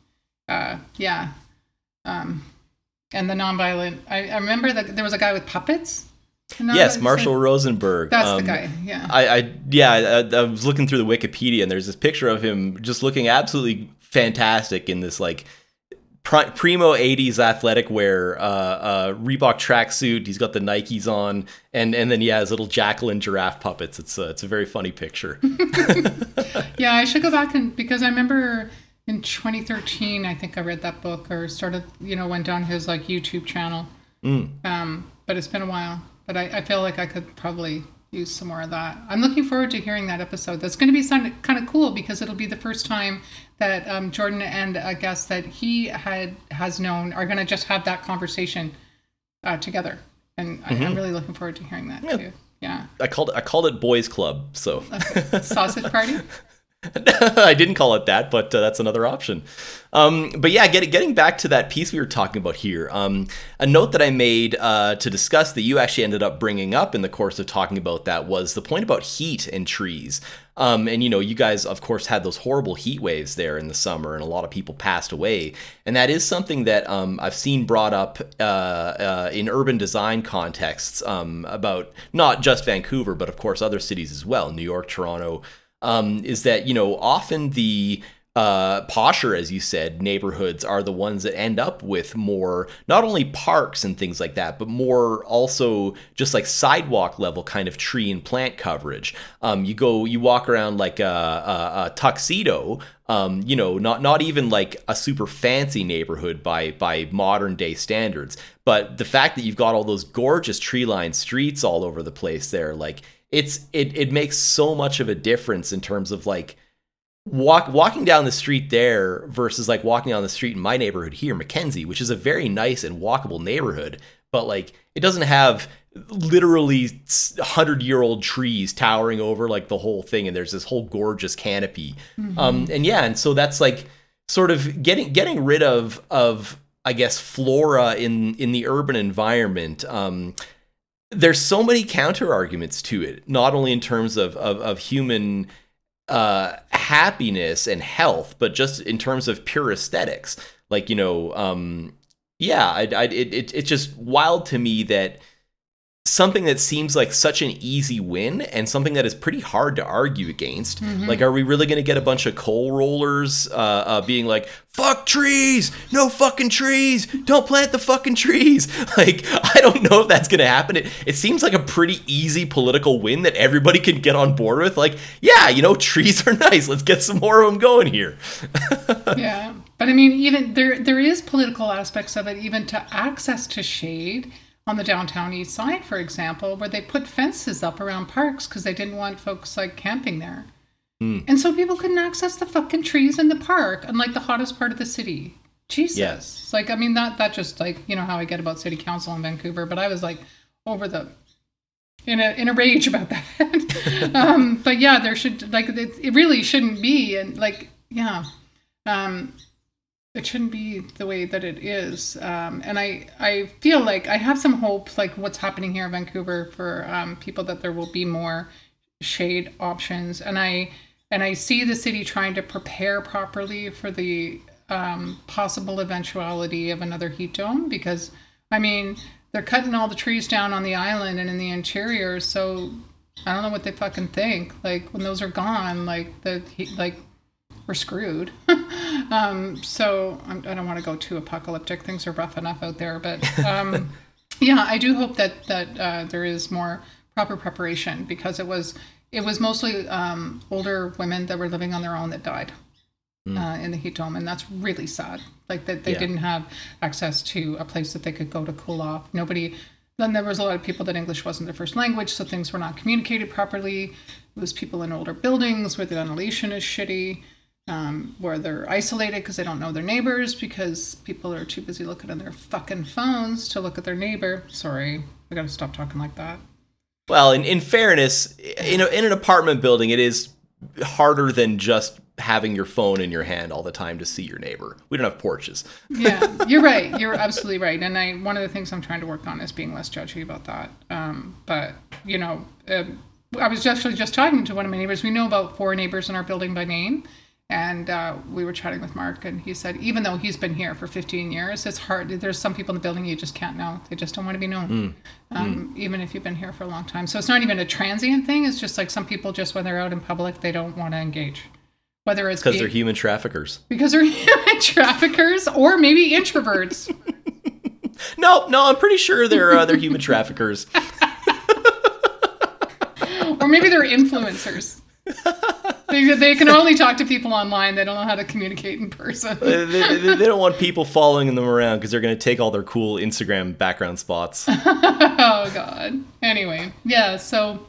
Uh, yeah. Um, and the nonviolent. I, I remember that there was a guy with puppets. Yes, Marshall Rosenberg. That's Um, the guy. Yeah. I, I yeah, I, I was looking through the Wikipedia and there's this picture of him just looking absolutely fantastic in this like primo 80s athletic wear, uh, uh, Reebok tracksuit. He's got the Nikes on, and and then yeah, his little jackal and giraffe puppets. It's a, it's a very funny picture. Yeah, I should go back and because I remember in 2013, I think I read that book or started, you know, went down his like YouTube channel. Um, but it's been a while. But I, I feel like I could probably use some more of that. I'm looking forward to hearing that episode. That's going to be kind of cool because it'll be the first time that um, Jordan and a guest that he had has known are going to just have that conversation uh, together. And I, I'm really looking forward to hearing that too. Yeah. I called it, I called it Boys Club, so Sausage party? I didn't call it that, but uh, that's another option. Um, but yeah, get, getting back to that piece we were talking about here, um, a note that I made uh, to discuss that you actually ended up bringing up in the course of talking about that was the point about heat and trees. Um, and you know, you guys, of course, had those horrible heat waves there in the summer, and a lot of people passed away. And that is something that um, I've seen brought up uh, uh, in urban design contexts um, about not just Vancouver, but of course other cities as well, New York, Toronto um, is that you know often the uh, posher, as you said, neighborhoods are the ones that end up with more not only parks and things like that, but more also just like sidewalk level kind of tree and plant coverage. Um, you go, you walk around like a, a, a tuxedo. Um, you know, not not even like a super fancy neighborhood by by modern day standards, but the fact that you've got all those gorgeous tree lined streets all over the place there, like it's it it makes so much of a difference in terms of like walk walking down the street there versus like walking down the street in my neighborhood here, Mackenzie, which is a very nice and walkable neighborhood, but like it doesn't have literally hundred year old trees towering over like the whole thing, and there's this whole gorgeous canopy. Um, and yeah, and so that's like sort of getting getting rid of of I guess flora in in the urban environment. Um, there's so many counter arguments to it, not only in terms of of, of human uh, happiness and health, but just in terms of pure aesthetics. Like you know, um, yeah, I, I, it, it it's just wild to me that something that seems like such an easy win and something that is pretty hard to argue against. Like, are we really going to get a bunch of coal rollers uh, uh, being like, "Fuck trees, no fucking trees, don't plant the fucking trees"? Like, I don't know if that's going to happen. It, it seems like a pretty easy political win that everybody can get on board with. Like, yeah, you know, trees are nice. Let's get some more of them going here. yeah but i mean even there there is political aspects of it even to access to shade on the downtown east side for example where they put fences up around parks because they didn't want folks like camping there. And so people couldn't access the fucking trees in the park and like the hottest part of the city. Jesus. Yes. like i mean that that just like you know how i get about city council in vancouver but i was like over the in a in a rage about that. um, but yeah, there should like it, it really shouldn't be, and like yeah, um, it shouldn't be the way that it is. Um, and I I feel like I have some hope, like what's happening here in Vancouver for um, people that there will be more shade options, and I and I see the city trying to prepare properly for the um, possible eventuality of another heat dome because, I mean, they're cutting all the trees down on the island and in the interior. So I don't know what they fucking think. Like when those are gone, like the like we're screwed. um, so I'm, I don't want to go too apocalyptic. Things are rough enough out there, but um, yeah, I do hope that that uh, there is more proper preparation because it was it was mostly um, older women that were living on their own that died uh, in the heat dome, and that's really sad. Like that they Yeah. didn't have access to a place that they could go to cool off. Nobody. Then there was a lot of people that English wasn't their first language, so things were not communicated properly. It was people in older buildings where the ventilation is shitty, um, where they're isolated because they don't know their neighbors because people are too busy looking at their fucking phones to look at their neighbor. Sorry, I gotta stop talking like that. Well, in, in fairness, in, a, in an apartment building, it is harder than just having your phone in your hand all the time to see your neighbor. We don't have porches. yeah, you're right. You're absolutely right. And I one of the things I'm trying to work on is being less judgy about that. Um, but you know, um, I was actually just talking to one of my neighbors. We know about four neighbors in our building by name, and uh, we were chatting with Mark, and he said even though he's been here for 15 years, it's hard. There's some people in the building you just can't know. They just don't want to be known, um, even if you've been here for a long time. So it's not even a transient thing. It's just like some people just when they're out in public, they don't want to engage. Whether it's Because they're human traffickers. because they're human traffickers or maybe introverts. No, no, I'm pretty sure they're uh, they're human traffickers. or maybe they're influencers. They, they can only talk to people online. They don't know how to communicate in person. they, they, they don't want people following them around because they're going to take all their cool Instagram background spots. oh God. Anyway, yeah. So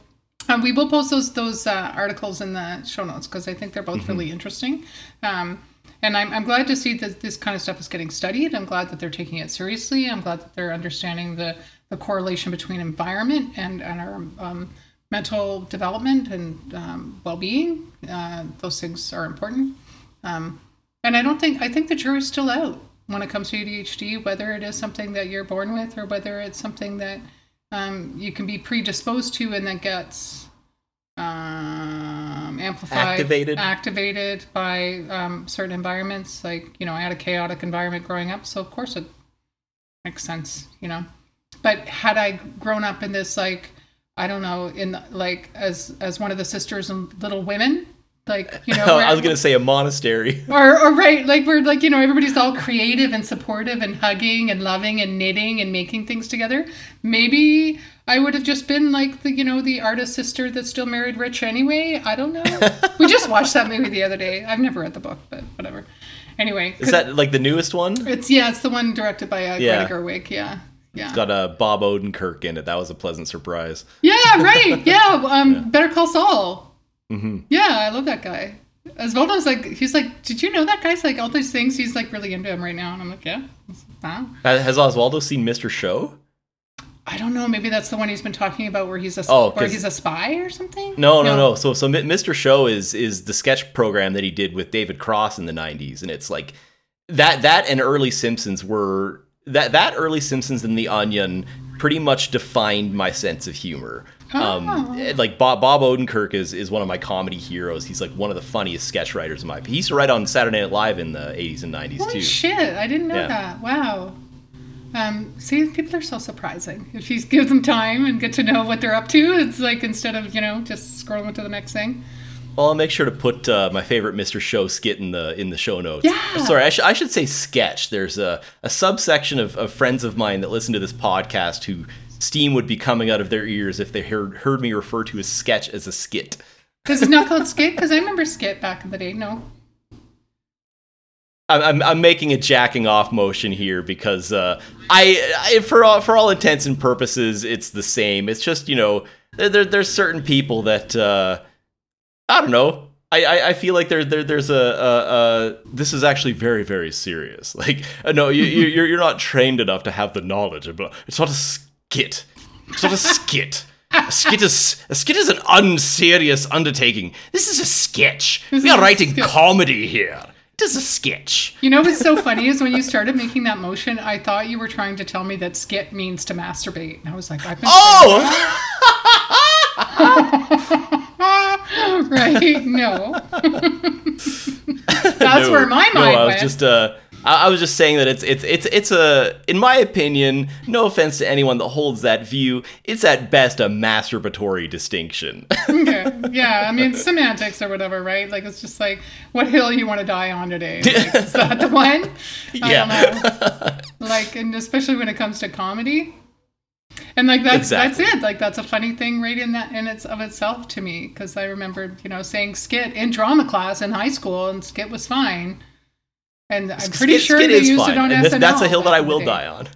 um, we will post those those uh, articles in the show notes because I think they're both really interesting. Um, and I'm, I'm glad to see that this kind of stuff is getting studied. I'm glad that they're taking it seriously. I'm glad that they're understanding the, the correlation between environment and, and our um, mental development and um, well being. Uh, those things are important. Um, and I don't think, I think the jury's still out when it comes to ADHD, whether it is something that you're born with or whether it's something that um, you can be predisposed to and that gets um, amplified, Activated. activated by um, certain environments. Like you know, I had a chaotic environment growing up, so of course it makes sense, you know. But had I grown up in this like I don't know, in like as as one of the sisters in Little Women, like you know, I was going to say a monastery. or, or right like we're like you know everybody's all creative and supportive and hugging and loving and knitting and making things together maybe i would have just been like the you know the artist sister that still married rich anyway i don't know we just watched that movie the other day i've never read the book but whatever anyway Is that like the newest one? it's yeah it's the one directed by uh, Yeah. greta gerwig yeah yeah Got a Bob Odenkirk in it. That was a pleasant surprise. yeah right yeah um better call saul yeah i love that guy Osvaldo's like he's like did you know that guy's like all these things he's like really into him right now and i'm like yeah wow Has Osvaldo seen Mr. Show? I don't know. Maybe that's the one he's been talking about, where he's a Oh, where he's a spy or something. No, no, no. So, so Mr. Show is is the sketch program that he did with David Cross in the '90s, and it's like that that and early Simpsons were that that early Simpsons and The Onion pretty much defined my sense of humor. Um, Oh. like Bob, Bob Odenkirk is is one of my comedy heroes. He's like one of the funniest sketch writers in my. He used to write on Saturday Night Live in the '80s and '90s too. shit! I didn't know Yeah. that. Wow. Um, see, people are so surprising. If you give them time and get to know what they're up to, it's like instead of you know just scrolling to the next thing. Well, I'll make sure to put uh, my favorite Mr. Show skit in the in the show notes. Yeah. Sorry, I, sh- I should say sketch. There's a, a subsection of, of friends of mine that listen to this podcast who steam would be coming out of their ears if they heard heard me refer to a sketch as a skit. Because it's not called skit. Because I remember skit back in the day. No. I'm, I'm, I'm making a jacking off motion here because uh, I, I for all for all intents and purposes it's the same. It's just you know there, there there's certain people that uh, I don't know. I, I, I feel like there, there there's a, a, a this is actually very very serious. Like uh, no you you you're, you're not trained enough to have the knowledge about. It's not a skit. It's not a skit. A skit is a skit is an unserious undertaking. This is a sketch. This we are writing skit. comedy here. It is a sketch. You know what's so funny is when you started making that motion, I thought you were trying to tell me that skit means to masturbate, and I was like, I've been. Oh! right? No. That's No, where my mind. no, I was went. just uh I I was just saying that it's it's it's it's a in my opinion, no offense to anyone that holds that view, it's at best a masturbatory distinction. okay. Yeah, I mean semantics or whatever, right? Like it's just like what hill you want to die on today. Like, is that the one? I don't know. Like, and especially when it comes to comedy. And like that's Exactly. that's it. Like that's a funny thing right in that in its of itself to me because I remember you know saying skit in drama class in high school and skit was fine. And I'm pretty Skit- sure skit they is used fine, it on and SNL. that's a hill that I back in the will die on.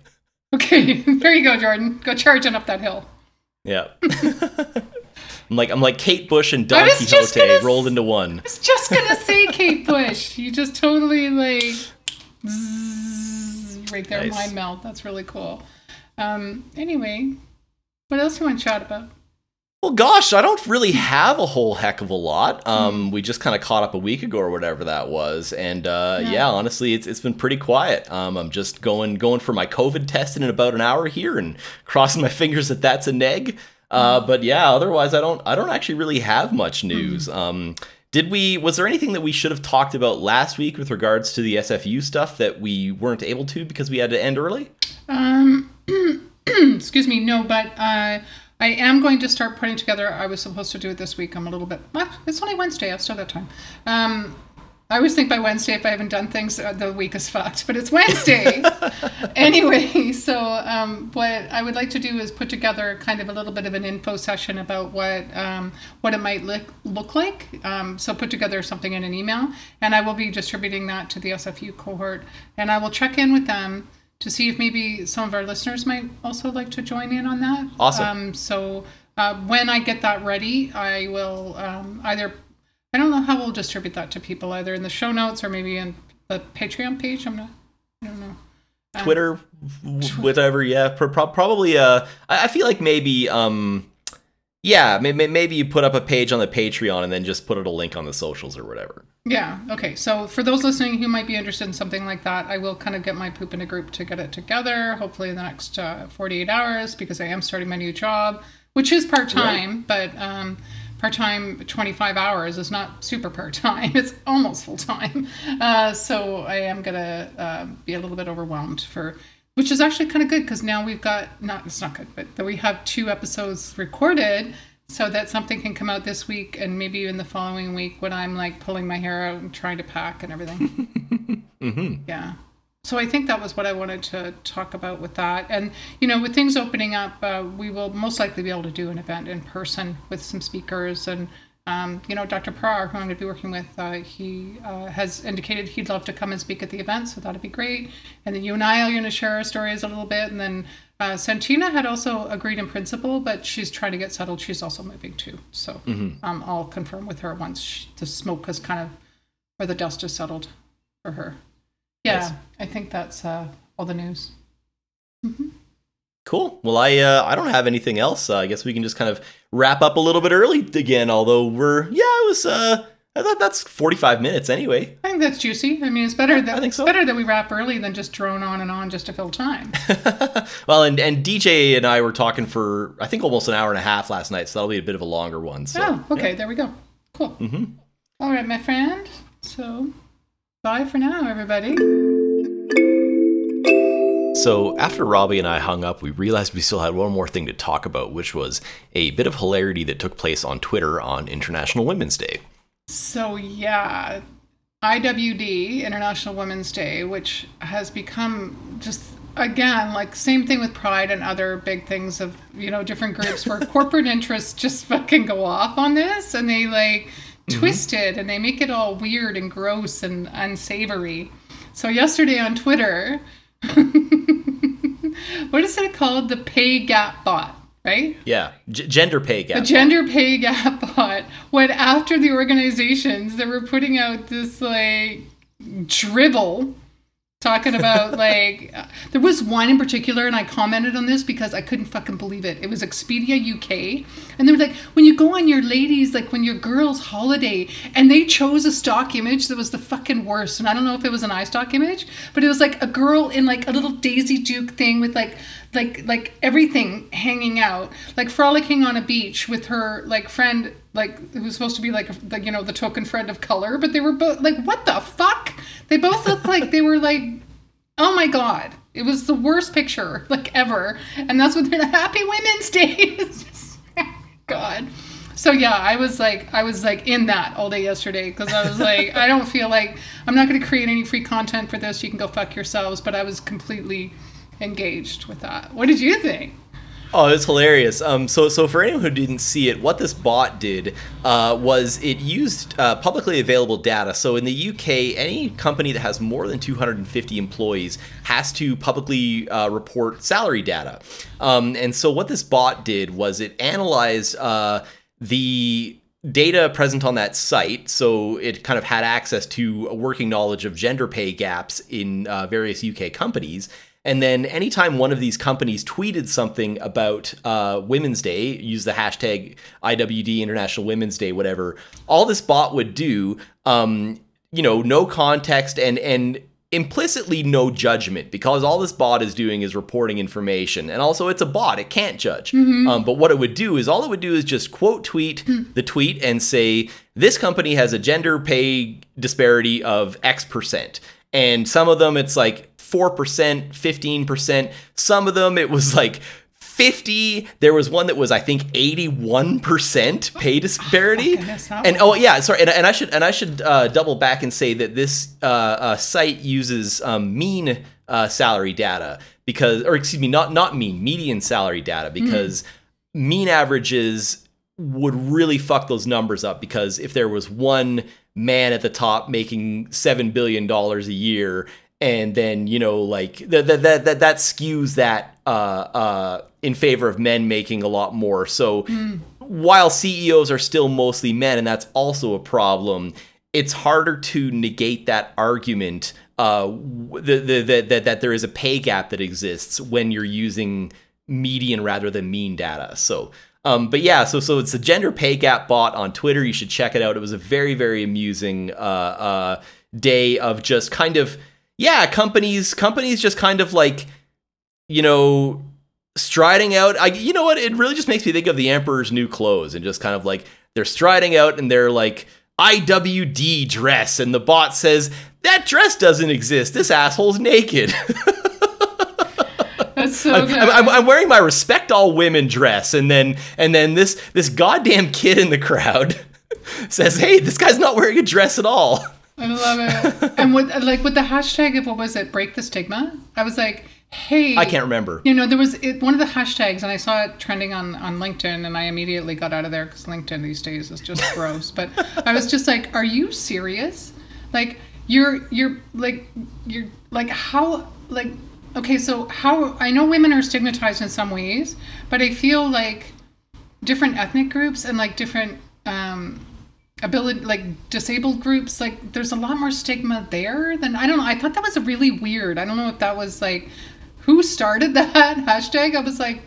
Okay, there you go, Jordan. Go charging up that hill. Yeah. I'm like I'm like Kate Bush and Don Quixote gonna rolled into one. I was just gonna say Kate Bush. You just totally like zzz, right there, Nice. mind melt. That's really cool. Um, anyway, what else do you want to chat about? Well, gosh, I don't really have a whole heck of a lot. Um, we just kind of caught up a week ago or whatever that was, and uh, Yeah. yeah. honestly, it's it's been pretty quiet. Um, I'm just going going for my COVID test in about an hour here, and crossing my fingers that that's a neg. Uh, Hmm. but yeah, otherwise, I don't I don't actually really have much news. Um, did we? Was there anything that we should have talked about last week with regards to the SFU stuff that we weren't able to because we had to end early? Um, excuse me, no, but uh, I am going to start putting together. I was supposed to do it this week. I'm a little bit. Well, it's only Wednesday. I've still got time. Um, I always think by Wednesday, if I haven't done things, uh, the week is fucked. But it's Wednesday anyway. So um, what I would like to do is put together kind of a little bit of an info session about what um, what it might look look like. Um, so put together something in an email, and I will be distributing that to the SFU cohort, and I will check in with them to see if maybe some of our listeners might also like to join in on that. Awesome. Um, so uh, when I get that ready, I will um, either I don't know how we'll distribute that to people, either in the show notes or maybe in the Patreon page. I'm not. I don't know. Twitter, w- whatever. Yeah, pro- pro- probably. Uh, I feel like maybe. Um, yeah, maybe maybe you put up a page on the Patreon and then just put it a link on the socials or whatever. Yeah. Okay. So for those listening who might be interested in something like that, I will kind of get my poop in a group to get it together. Hopefully in the next uh, 48 hours because I am starting my new job, which is part time, right. but um, part time 25 hours is not super part time. It's almost full time. Uh, so I am gonna uh, be a little bit overwhelmed for. Which is actually kind of good because now we've got not it's not good, but that we have two episodes recorded so that something can come out this week and maybe even the following week when I'm like pulling my hair out and trying to pack and everything. Yeah. So I think that was what I wanted to talk about with that. And, you know, with things opening up, uh, we will most likely be able to do an event in person with some speakers. And, um, you know, Dr. Prar, who I'm going to be working with, uh, he uh, has indicated he'd love to come and speak at the event. So that'd be great. And then you and I are going to share our stories a little bit. And then uh, Santina had also agreed in principle, but she's trying to get settled. She's also moving too. So um, I'll confirm with her once sh the smoke has kind of, or the dust has settled for her. Yeah, Nice. I think that's uh, all the news. Cool. Well, I uh, I don't have anything else. Uh, I guess we can just kind of wrap up a little bit early again. Although we're yeah, it was uh, I thought that's forty five minutes anyway. I think that's juicy. I mean, it's better that I think so. it's better that we wrap early than just drone on and on just to fill time. well, and and DJ and I were talking for I think almost an hour and a half last night, so that'll be a bit of a longer one. So oh, okay, there we go. Cool. Mhm. All right, my friend. So, bye for now, everybody. So after Robbie and I hung up, we realized we still had one more thing to talk about, which was a bit of hilarity that took place on Twitter on International Women's Day. So yeah, IWD International Women's Day, which has become just again like same thing with Pride and other big things of you know different groups where corporate interests just fucking go off on this and they like mm-hmm. twist it and they make it all weird and gross and unsavory. So yesterday on Twitter, what is it called? The pay gap bot, right? Yeah, G- gender pay gap. The gender pay gap bot went after the organizations that were putting out this like dribble talking about like uh, there was one in particular and I commented on this because I couldn't fucking believe it. It was Expedia UK and they were like when you go on your ladies like when your girls holiday and they chose a stock image that was the fucking worst and I don't know if it was an iStock image but it was like a girl in like a little Daisy Duke thing with like like like everything hanging out, like frolicking on a beach with her like friend, like it was supposed to be like the you know the token friend of color, but they were both like what the fuck? They both looked like they were like, oh my god, it was the worst picture like ever, and that's what they're Happy Women's Day. is. god. So yeah, I was like, I was like in that all day yesterday because I was like, I don't feel like I'm not going to create any free content for this. You can go fuck yourselves. But I was completely engaged with that. What did you think? Oh, it's hilarious. Um, so, so for anyone who didn't see it, what this bot did uh, was it used uh, publicly available data. So, in the UK, any company that has more than 250 employees has to publicly uh, report salary data. Um, and so, what this bot did was it analyzed uh, the data present on that site. So, it kind of had access to a working knowledge of gender pay gaps in uh, various UK companies and then anytime one of these companies tweeted something about uh, Women's Day, use the hashtag IWD International Women's Day, whatever, all this bot would do, um, you know, no context and and implicitly no judgment because all this bot is doing is reporting information and also it's a bot it can't judge mm-hmm. um, but what it would do is all it would do is just quote tweet mm. the tweet and say this company has a gender pay disparity of x percent and some of them it's like 4%, 15%. Some of them it was like 50 there was one that was i think 81% pay disparity oh, and oh yeah sorry and, and i should and i should uh, double back and say that this uh, uh, site uses um, mean uh, salary data because or excuse me not not mean median salary data hmm. because mm. mean averages would really fuck those numbers up because if there was one man at the top making $7 billion a year and then you know like that that that that skews that uh uh in favor of men making a lot more so mm. while CEOs are still mostly men and that's also a problem it's harder to negate that argument uh the, the, the, that that there is a pay gap that exists when you're using median rather than mean data so um, but yeah, so so it's a gender pay gap bot on Twitter. You should check it out. It was a very very amusing uh, uh, day of just kind of yeah, companies companies just kind of like you know striding out. I you know what? It really just makes me think of the Emperor's New Clothes and just kind of like they're striding out and they're like IWD dress and the bot says that dress doesn't exist. This asshole's naked. That's so I'm, I'm, I'm, wearing my respect all women dress, and then and then this this goddamn kid in the crowd says, "Hey, this guy's not wearing a dress at all." I love it. and with like with the hashtag of what was it, break the stigma? I was like, hey, I can't remember. You know, there was it, one of the hashtags, and I saw it trending on on LinkedIn, and I immediately got out of there because LinkedIn these days is just gross. But I was just like, are you serious? Like you're you're like you're like how like okay, so how I know women are stigmatized in some ways, but I feel like different ethnic groups and like different um ability like disabled groups like there's a lot more stigma there than i don't know i thought that was a really weird. I don't know if that was like who started that hashtag? I was like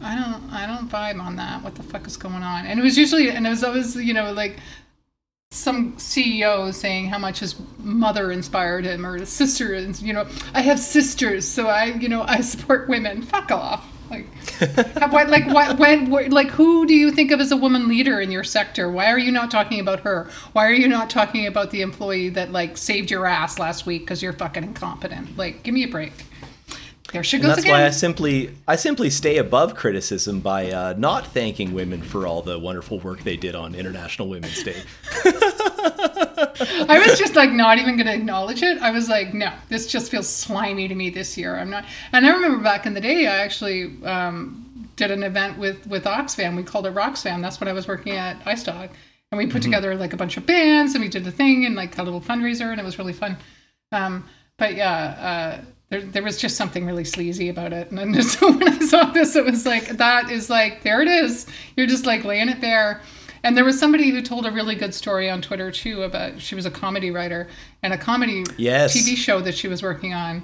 i don't i don't vibe on that. What the fuck is going on? And it was usually and it was always you know like some ceo saying how much his mother inspired him or his sister and you know i have sisters so i you know i support women. Fuck off like, like, why, when, like, who do you think of as a woman leader in your sector? Why are you not talking about her? Why are you not talking about the employee that like saved your ass last week because you're fucking incompetent? Like, give me a break. There she goes and that's again. why I simply I simply stay above criticism by uh, not thanking women for all the wonderful work they did on International Women's Day. I was just like not even going to acknowledge it. I was like, no, this just feels slimy to me this year. I'm not. And I remember back in the day, I actually um, did an event with with Oxfam. We called it Roxfam. That's when I was working at iStock, and we put mm-hmm. together like a bunch of bands, and we did the thing and like a little fundraiser, and it was really fun. Um, but yeah. Uh, there, there was just something really sleazy about it. And then when I saw this, it was like, that is like, there it is. You're just like laying it there. And there was somebody who told a really good story on Twitter too about she was a comedy writer and a comedy yes. TV show that she was working on.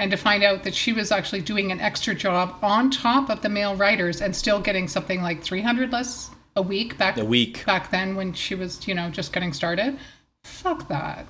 And to find out that she was actually doing an extra job on top of the male writers and still getting something like 300 less a week back a week back then when she was, you know, just getting started. Fuck that.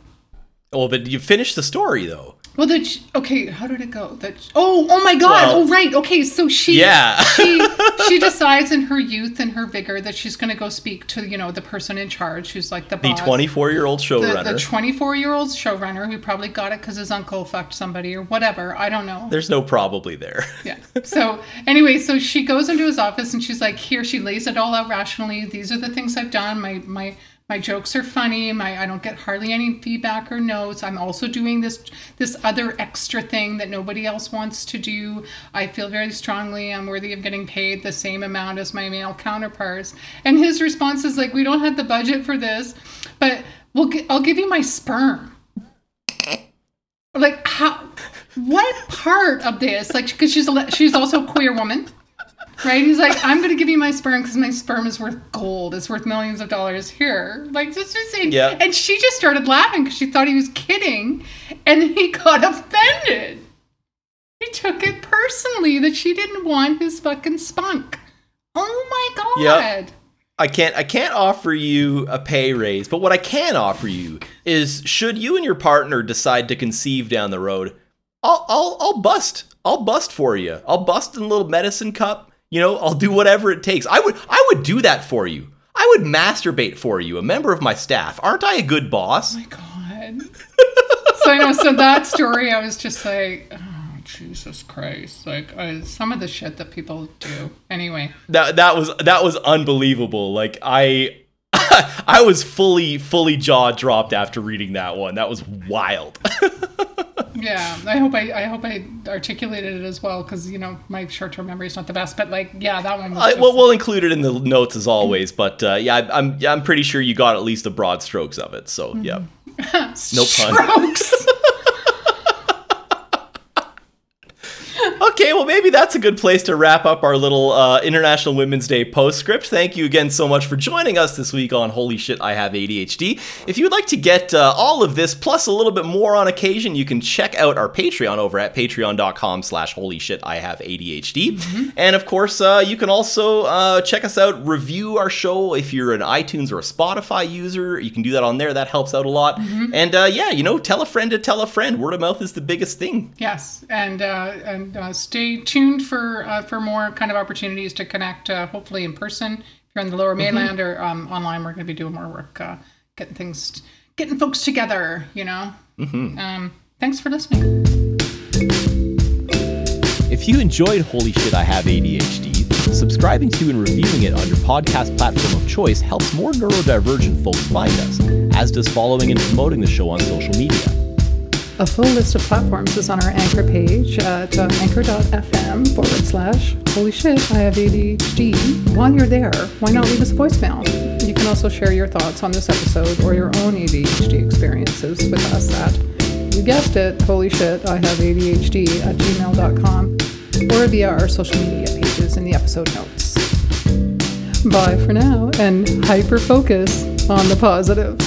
Oh, but you finished the story though. Well, that okay. How did it go? That oh oh my god. Well- oh right. Okay, so she Yeah. she she decides in her youth and her vigor that she's going to go speak to you know the person in charge, who's like the The 24 year old showrunner. the 24 year old showrunner who probably got it because his uncle fucked somebody or whatever. I don't know. There's no probably there. Yeah. So anyway, so she goes into his office and she's like, "Here." She lays it all out rationally. These are the things I've done. My my my jokes are funny. My I don't get hardly any feedback or notes. I'm also doing this this other extra thing that nobody else wants to do. I feel very strongly I'm worthy of getting paid the same amount as my male counterparts. And his response is like, "We don't have the budget for this, but we'll get, I'll give you my sperm." Like how? What part of this? Like, because she's a, she's also a queer woman, right? He's like, I'm gonna give you my sperm because my sperm is worth gold. It's worth millions of dollars here. Like, this is insane. Yeah. And she just started laughing because she thought he was kidding, and he got offended. He took it personally that she didn't want his fucking spunk. Oh my god. Yep. I can't I can't offer you a pay raise, but what I can offer you is should you and your partner decide to conceive down the road, I'll I'll I'll bust. I'll bust for you. I'll bust in a little medicine cup. You know, I'll do whatever it takes. I would I would do that for you. I would masturbate for you, a member of my staff. Aren't I a good boss? Oh my god. so I know. So that story, I was just like, oh Jesus Christ! Like I, some of the shit that people do. Anyway, That that was that was unbelievable. Like I I was fully fully jaw dropped after reading that one. That was wild. yeah. I hope I, I hope I articulated it as well because you know my short-term memory is not the best. But like, yeah, that one was. I, just- well, we'll include it in the notes as always, but uh, yeah, I- I'm yeah, I'm pretty sure you got at least the broad strokes of it. So yeah, no pun. Strokes. Okay, well maybe that's a good place to wrap up our little uh, International Women's Day postscript. Thank you again so much for joining us this week on Holy Shit, I Have ADHD. If you would like to get uh, all of this plus a little bit more on occasion, you can check out our Patreon over at patreon.com slash holy shit, I have ADHD. And of course, uh, you can also uh, check us out, review our show if you're an iTunes or a Spotify user. You can do that on there. That helps out a lot. And uh, yeah, you know, tell a friend to tell a friend. Word of mouth is the biggest thing. Yes, and uh, and uh, stay tuned for uh, for more kind of opportunities to connect. Uh, hopefully in person, if you're in the Lower Mainland or um, online, we're going to be doing more work, uh, getting things, getting folks together. You know. Um, thanks for listening. If you enjoyed Holy Shit, I Have ADHD, subscribing to and reviewing it on your podcast platform of choice helps more neurodivergent folks find us, as does following and promoting the show on social media. A full list of platforms is on our Anchor page at uh, anchor.fm forward slash holy shit, I have ADHD. While you're there, why not leave us a voicemail? You can also share your thoughts on this episode or your own ADHD experiences with us at, you guessed it, holy shit, I have ADHD at gmail.com or via our social media pages in the episode notes. Bye for now and hyper focus on the positive.